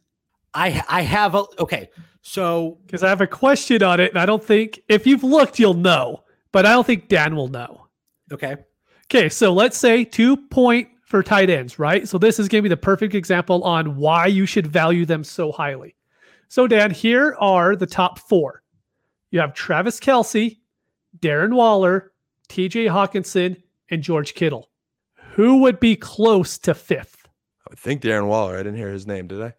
I I have a okay. So Because I have a question on it, and I don't think if you've looked, you'll know, but I don't think Dan will know. okay, Okay, so let's say two point for tight ends, right? So this is going to be the perfect example on why you should value them so highly. So, Dan, here are the top four. You have Travis Kelce, Darren Waller, TJ Hockenson, and George Kittle. Who would be close to fifth? I would think Darren Waller. I didn't hear his name, did I?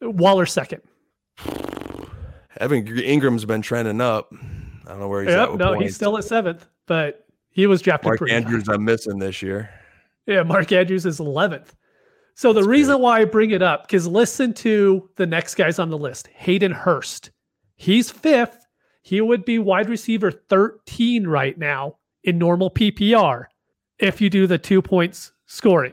Waller second. Evan Engram's been trending up. I don't know where he's at. Yep, with no, points. he's still at seventh, but he was drafted Mark pretty high. Andrews. I'm missing this year. Yeah, Mark Andrews is 11th. So the reason why I bring it up, because listen to the next guys on the list Hayden Hurst. He's fifth. He would be wide receiver 13 right now in normal PPR if you do the two points scoring.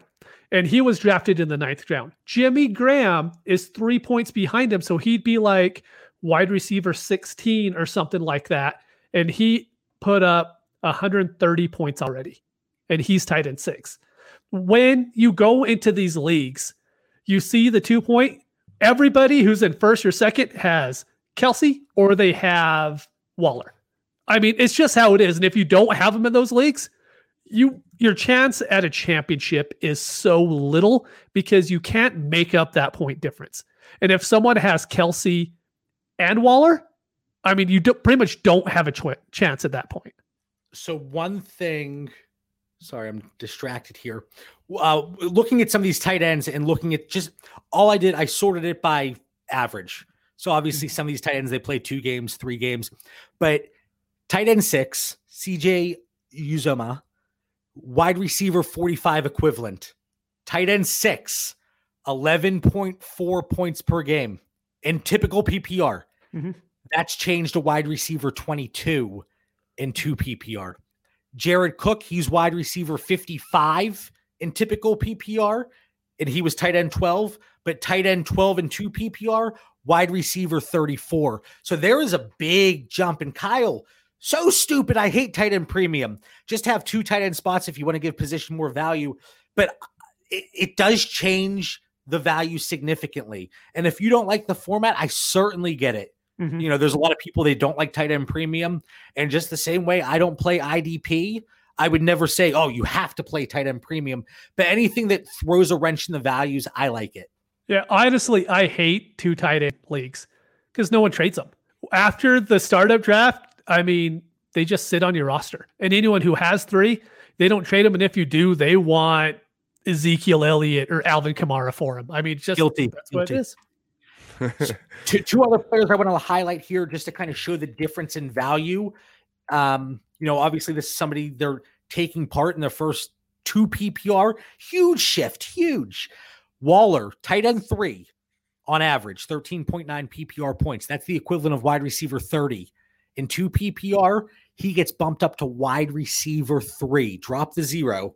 And he was drafted in the ninth round. Jimmy Graham is three points behind him. So he'd be like wide receiver 16 or something like that. And he put up 130 points already. And he's tight end six when you go into these leagues, you see the two point, everybody who's in first or second has Kelce or they have Waller. I mean, it's just how it is. And if you don't have them in those leagues, you your chance at a championship is so little because you can't make up that point difference. And if someone has Kelce and Waller, I mean, you do, pretty much don't have a ch- chance at that point. so one thing. Sorry, I'm distracted here. Uh, looking at some of these tight ends and looking at just all I did, I sorted it by average. So obviously, some of these tight ends they play two games, three games, but tight end six, CJ Uzomah, wide receiver 45 equivalent, tight end six, 11.4 points per game in typical PPR. Mhm. That's changed to wide receiver 22 in two PPR. Jared Cook, he's wide receiver 55 in typical PPR, and he was tight end 12, but tight end 12 and two PPR, wide receiver 34. So there is a big jump. And Kyle, So stupid. I hate tight end premium. Just have two tight end spots if you want to give position more value. But it, it does change the value significantly. And if you don't like the format, I certainly get it. Mm-hmm. You know, there's a lot of people they don't like tight end premium. And just the same way I don't play IDP, I would never say, oh, you have to play tight end premium. But anything that throws a wrench in the values, I like it. Yeah, honestly, I hate two tight end leagues because no one trades them. After the startup draft, I mean, they just sit on your roster. And anyone who has three, they don't trade them. And if you do, they want Ezekiel Elliott or Alvin Kamara for him. I mean, just guilty. That's guilty. what it is. two, two other players I want to highlight here just to kind of show the difference in value. Um, you know, obviously, this is somebody they're taking part in the first two PPR. Huge shift, huge. Waller, tight end three on average, 13.9 PPR points. That's the equivalent of wide receiver 30. In two PPR, he gets bumped up to wide receiver three. Drop the zero.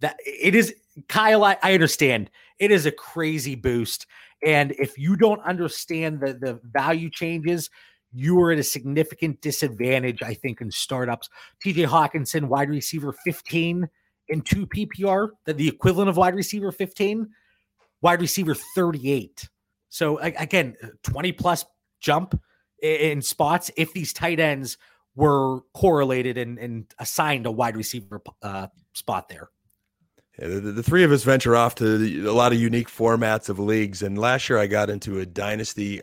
That it is Kyle. I, I understand it is a crazy boost. And if you don't understand the, the value changes, you are at a significant disadvantage, I think, in startups. TJ Hockenson, wide receiver 15 in two PPR, that the equivalent of wide receiver 15, wide receiver 38. So again, 20 plus jump in spots if these tight ends were correlated and, and assigned a wide receiver uh, spot there. Yeah, the, the, three of us venture off to a lot of unique formats of leagues. And last year I got into a dynasty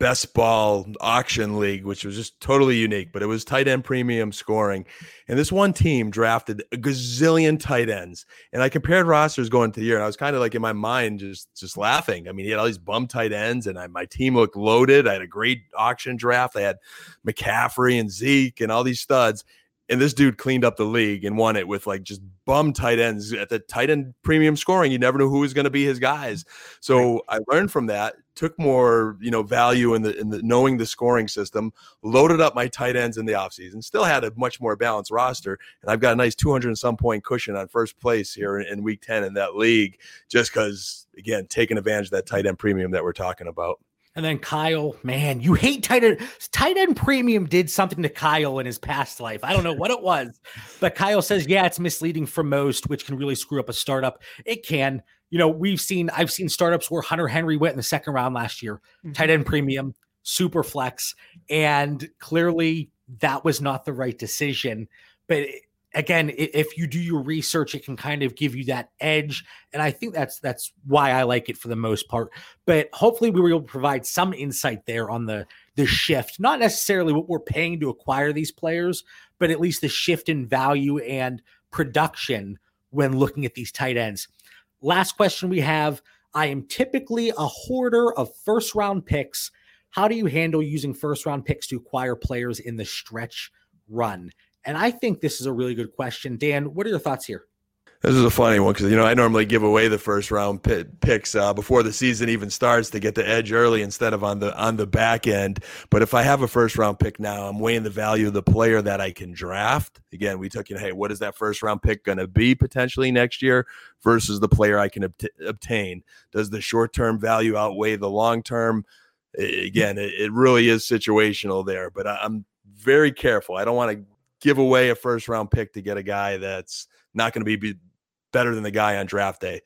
best ball auction league, which was just totally unique, but it was tight end premium scoring. And this one team drafted a gazillion tight ends. And I compared rosters going to the year, and I was kind of like in my mind just just laughing. I mean, he had all these bum tight ends, and I, my team looked loaded. I had a great auction draft. I had McCaffrey and Zeke and all these studs. And this dude cleaned up the league and won it with like just bum tight ends at the tight end premium scoring. You never knew who was going to be his guys. So. I learned from that, took more, you know, value in the in the knowing the scoring system, loaded up my tight ends in the offseason, still had a much more balanced roster. And I've got a nice 200 and some point cushion on first place here in, in week 10 in that league, just because again, taking advantage of that tight end premium that we're talking about. And then Kyle, man, you hate tight end. Tight end premium did something to Kyle in his past life. I don't know what it was, but Kyle says, yeah, it's misleading for most, which can really screw up a startup. It can. You know, we've seen, I've seen startups where Hunter Henry went in the second round last year, mm-hmm. tight end premium, super flex. And clearly that was not the right decision. But again, if you do your research, it can kind of give you that edge, and I think that's that's why I like it for the most part. But hopefully, we were able to provide some insight there on the the shift, not necessarily what we're paying to acquire these players, but at least the shift in value and production when looking at these tight ends. Last question we have: I am typically a hoarder of first round picks. How do you handle using first round picks to acquire players in the stretch run? And I think this is a really good question. Dan, what are your thoughts here? This is a funny one because you know I normally give away the first round picks uh, before the season even starts to get the edge early instead of on the on the back end. But if I have a first round pick now, I'm weighing the value of the player that I can draft. Again, we took know, hey, what is that first round pick going to be potentially next year versus the player I can ob- obtain? Does the short term value outweigh the long term? Again, it, it really is situational there. But I, I'm very careful. I don't want to give away a first round pick to get a guy that's not going to be better than the guy on draft day.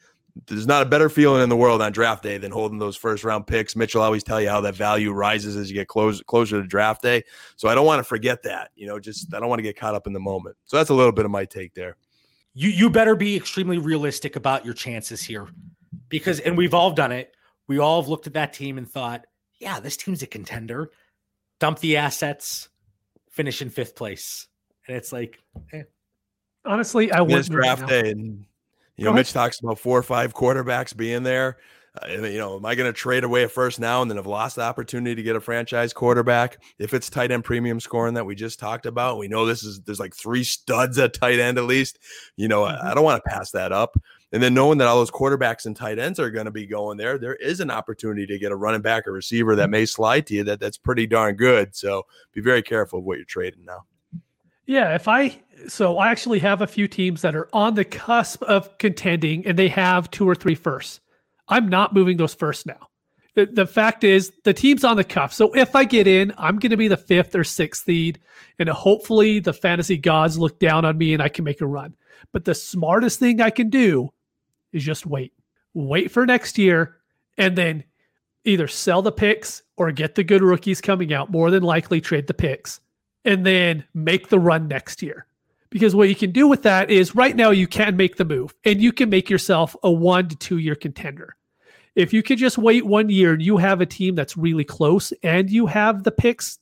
There's not a better feeling in the world on draft day than holding those first round picks. Mitchell always tell you how that value rises as you get close, closer to draft day. So I don't want to forget that. You know, just I don't want to get caught up in the moment. So that's a little bit of my take there. You you better be extremely realistic about your chances here, because and we've all done it. We all have looked at that team and thought, yeah, this team's a contender. Dump the assets, finish in fifth place and it's like, eh. honestly, I wouldn't draft day, and you know, Mitch talks about four or five quarterbacks being there. Uh, you know, am I going to trade away a first now and then have lost the opportunity to get a franchise quarterback? If it's tight end premium scoring that we just talked about, we know this is there's like three studs at tight end at least. You know, mm-hmm. I, I don't want to pass that up. And then knowing that all those quarterbacks and tight ends are going to be going there, there is an opportunity to get a running back or receiver that may slide to you that that's pretty darn good. So be very careful of what you're trading now. Yeah, if I so I actually have a few teams that are on the cusp of contending and they have two or three firsts. I'm not moving those first now. The, the fact is, the team's on the cuff. So if I get in, I'm going to be the fifth or sixth seed, and hopefully the fantasy gods look down on me and I can make a run. But the smartest thing I can do is just wait. Wait for next year, and then either sell the picks or get the good rookies coming out. More than likely, trade the picks, and then make the run next year. Because what you can do with that is right now you can make the move and you can make yourself a one to two year contender. If you could just wait one year and you have a team that's really close and you have the picks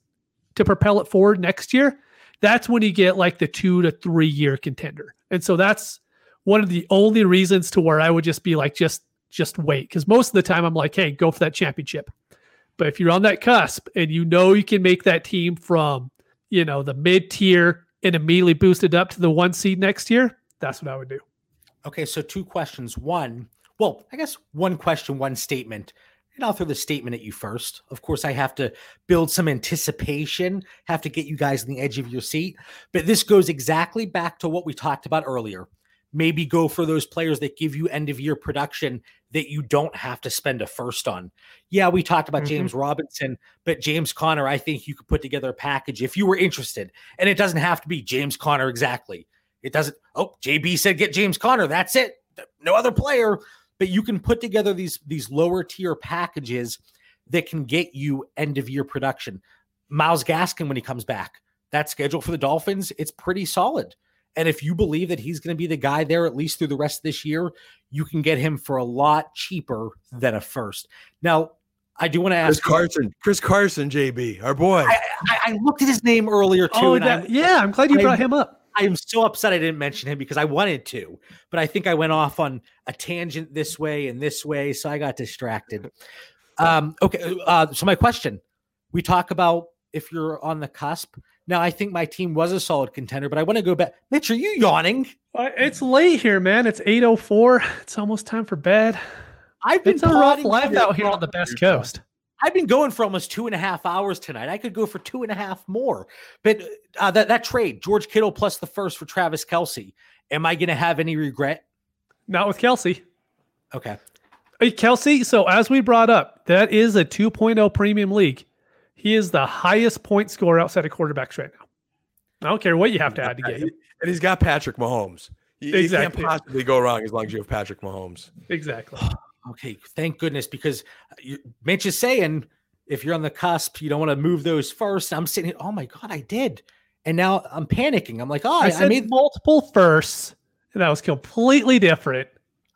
to propel it forward next year, that's when you get like the two to three year contender. And so that's one of the only reasons to where I would just be like, just just wait. Because most of the time I'm like, hey, go for that championship. But if you're on that cusp and you know you can make that team from, you know, the mid tier and immediately boost it up to the one seed next year, that's what I would do. Okay, so two questions. One, well, I guess one question, one statement. And I'll throw the statement at you first. Of course, I have to build some anticipation, have to get you guys on the edge of your seat. But this goes exactly back to what we talked about earlier. Maybe go for those players that give you end of year production that you don't have to spend a first on. Yeah, we talked about mm-hmm. James Robinson, but James Conner, I think you could put together a package if you were interested. And it doesn't have to be James Conner exactly. It doesn't, oh, JB said get James Conner. That's it. No other player. But you can put together these these lower tier packages that can get you end of year production. Myles Gaskin, when he comes back, that schedule for the Dolphins, it's pretty solid. And if you believe that he's going to be the guy there at least through the rest of this year, you can get him for a lot cheaper than a first. Now, I do want to ask Chris Carson, Chris Carson, JB, our boy. I, I, I looked at his name earlier too. Oh, that, I'm, yeah, I'm glad you brought him up. I am so upset I didn't mention him because I wanted to, but I think I went off on a tangent this way and this way, so I got distracted. Um, okay, uh, so my question: We talk about if you're on the cusp. Now, I think my team was a solid contender, but I want to go back. Mitch, are you yawning? It's late here, man. It's 8.04. It's almost time for bed. I've been it's a rough life out here on the Best Coast. I've been going for almost two and a half hours tonight. I could go for two and a half more. But uh, that, that trade, George Kittle plus the first for Travis Kelce, am I going to have any regret? Not with Kelce. Okay. Hey, Kelce, so as we brought up, that is a 2.0 premium league. He is the highest point scorer outside of quarterbacks right now. I don't care what you have to add to get him. And he's got Patrick Mahomes. You, exactly. you can't possibly go wrong as long as you have Patrick Mahomes. Exactly. <sighs> okay, thank goodness because uh, you, Mitch is saying if you're on the cusp, you don't want to move those first. I'm sitting here, oh my god, I did, and now I'm panicking. I'm like, oh, I, I, I made multiple firsts, and that was completely different.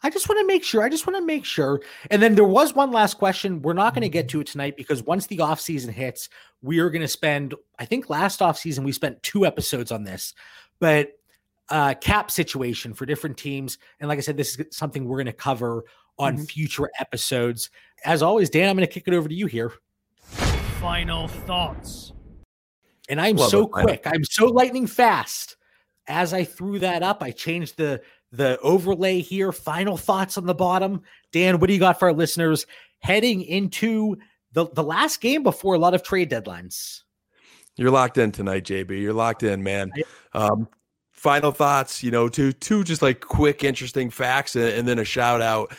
I just want to make sure. I just want to make sure. And then there was one last question. We're not going to get to it tonight because once the off season hits, we are going to spend. I think last off season we spent two episodes on this, but uh, cap situation for different teams. And like I said, this is something we're going to cover on mm-hmm. future episodes. As always, Dan, I'm going to kick it over to you here. Final thoughts. And I'm Love so it. quick. I'm so lightning fast. As I threw that up, I changed the the overlay here. Final thoughts on the bottom. Dan, what do you got for our listeners heading into the, the last game before a lot of trade deadlines? You're locked in tonight, JB. You're locked in, man. Um, final thoughts, you know, two two just like quick, interesting facts, and, and then a shout out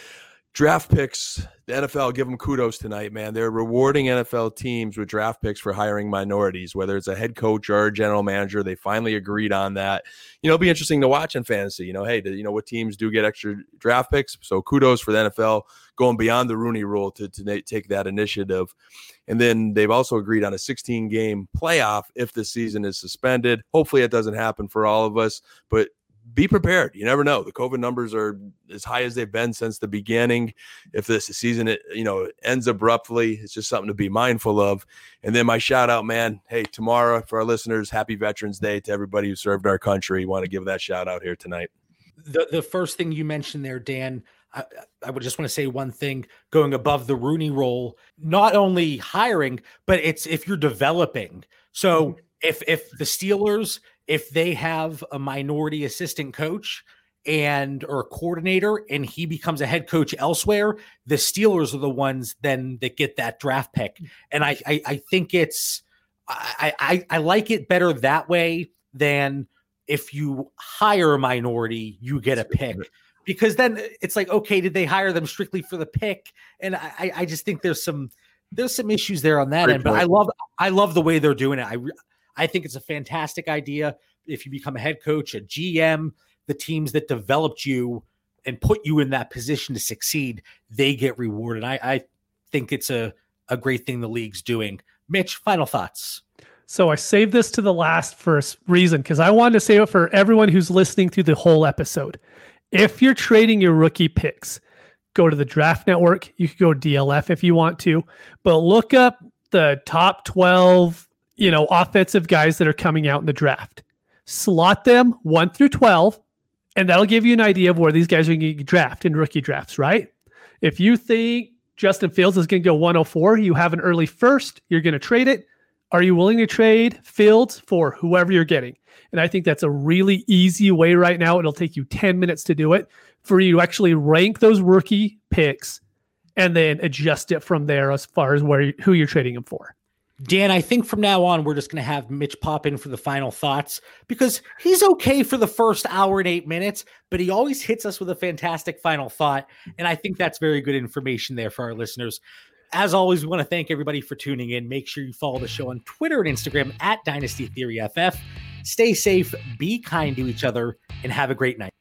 draft picks, the NFL give them kudos tonight, man. They're rewarding NFL teams with draft picks for hiring minorities, whether it's a head coach or a general manager. They finally agreed on that. You know, it'll be interesting to watch in fantasy. You know, hey, you know what teams do get extra draft picks? So kudos for the NFL going beyond the Rooney Rule to, to take that initiative. And then they've also agreed on a 16 game playoff if the season is suspended. Hopefully, it doesn't happen for all of us, but be prepared. You never know. The COVID numbers are as high as they've been since the beginning. If this season, it, you know, ends abruptly, it's just something to be mindful of. And then my shout out, man. Hey, tomorrow for our listeners, happy Veterans Day to everybody who served our country. Want to give that shout out here tonight. The the first thing you mentioned there, Dan. I, I would just want to say one thing going above the Rooney Rule, not only hiring, but it's if you're developing. So mm-hmm. if if the Steelers if they have a minority assistant coach and or coordinator and he becomes a head coach elsewhere, the Steelers are the ones then that get that draft pick. Mm. And I I, I think it's I, I I like it better that way than if you hire a minority, you get a pick. because then it's like, okay, did they hire them strictly for the pick? And I, I just think there's some there's some issues there on that Great end. But. I love I love the way they're doing it. I I think it's a fantastic idea. If you become a head coach, a GM, the teams that developed you and put you in that position to succeed, they get rewarded. I, I think it's a a great thing the league's doing. Mitch, final thoughts. So I saved this to the last for a reason because I wanted to save it for everyone who's listening through the whole episode. If you're trading your rookie picks, go to the draft network. You could go DLF if you want to, but look up the top 12, you know, offensive guys that are coming out in the draft. Slot them 1 through 12, and that'll give you an idea of where these guys are going to draft in rookie drafts, right? If you think Justin Fields is going to go 104, you have an early first, you're going to trade it. Are you willing to trade Fields for whoever you're getting? And I think that's a really easy way right now. It'll take you 10 minutes to do it for you to actually rank those rookie picks and then adjust it from there as far as where who you're trading them for. Dan, I think from now on, we're just going to have Mitch pop in for the final thoughts because he's okay for the first hour and eight minutes, but he always hits us with a fantastic final thought. And I think that's very good information there for our listeners. As always, we want to thank everybody for tuning in. Make sure you follow the show on Twitter and Instagram at Dynasty Theory FF. Stay safe, be kind to each other, and have a great night.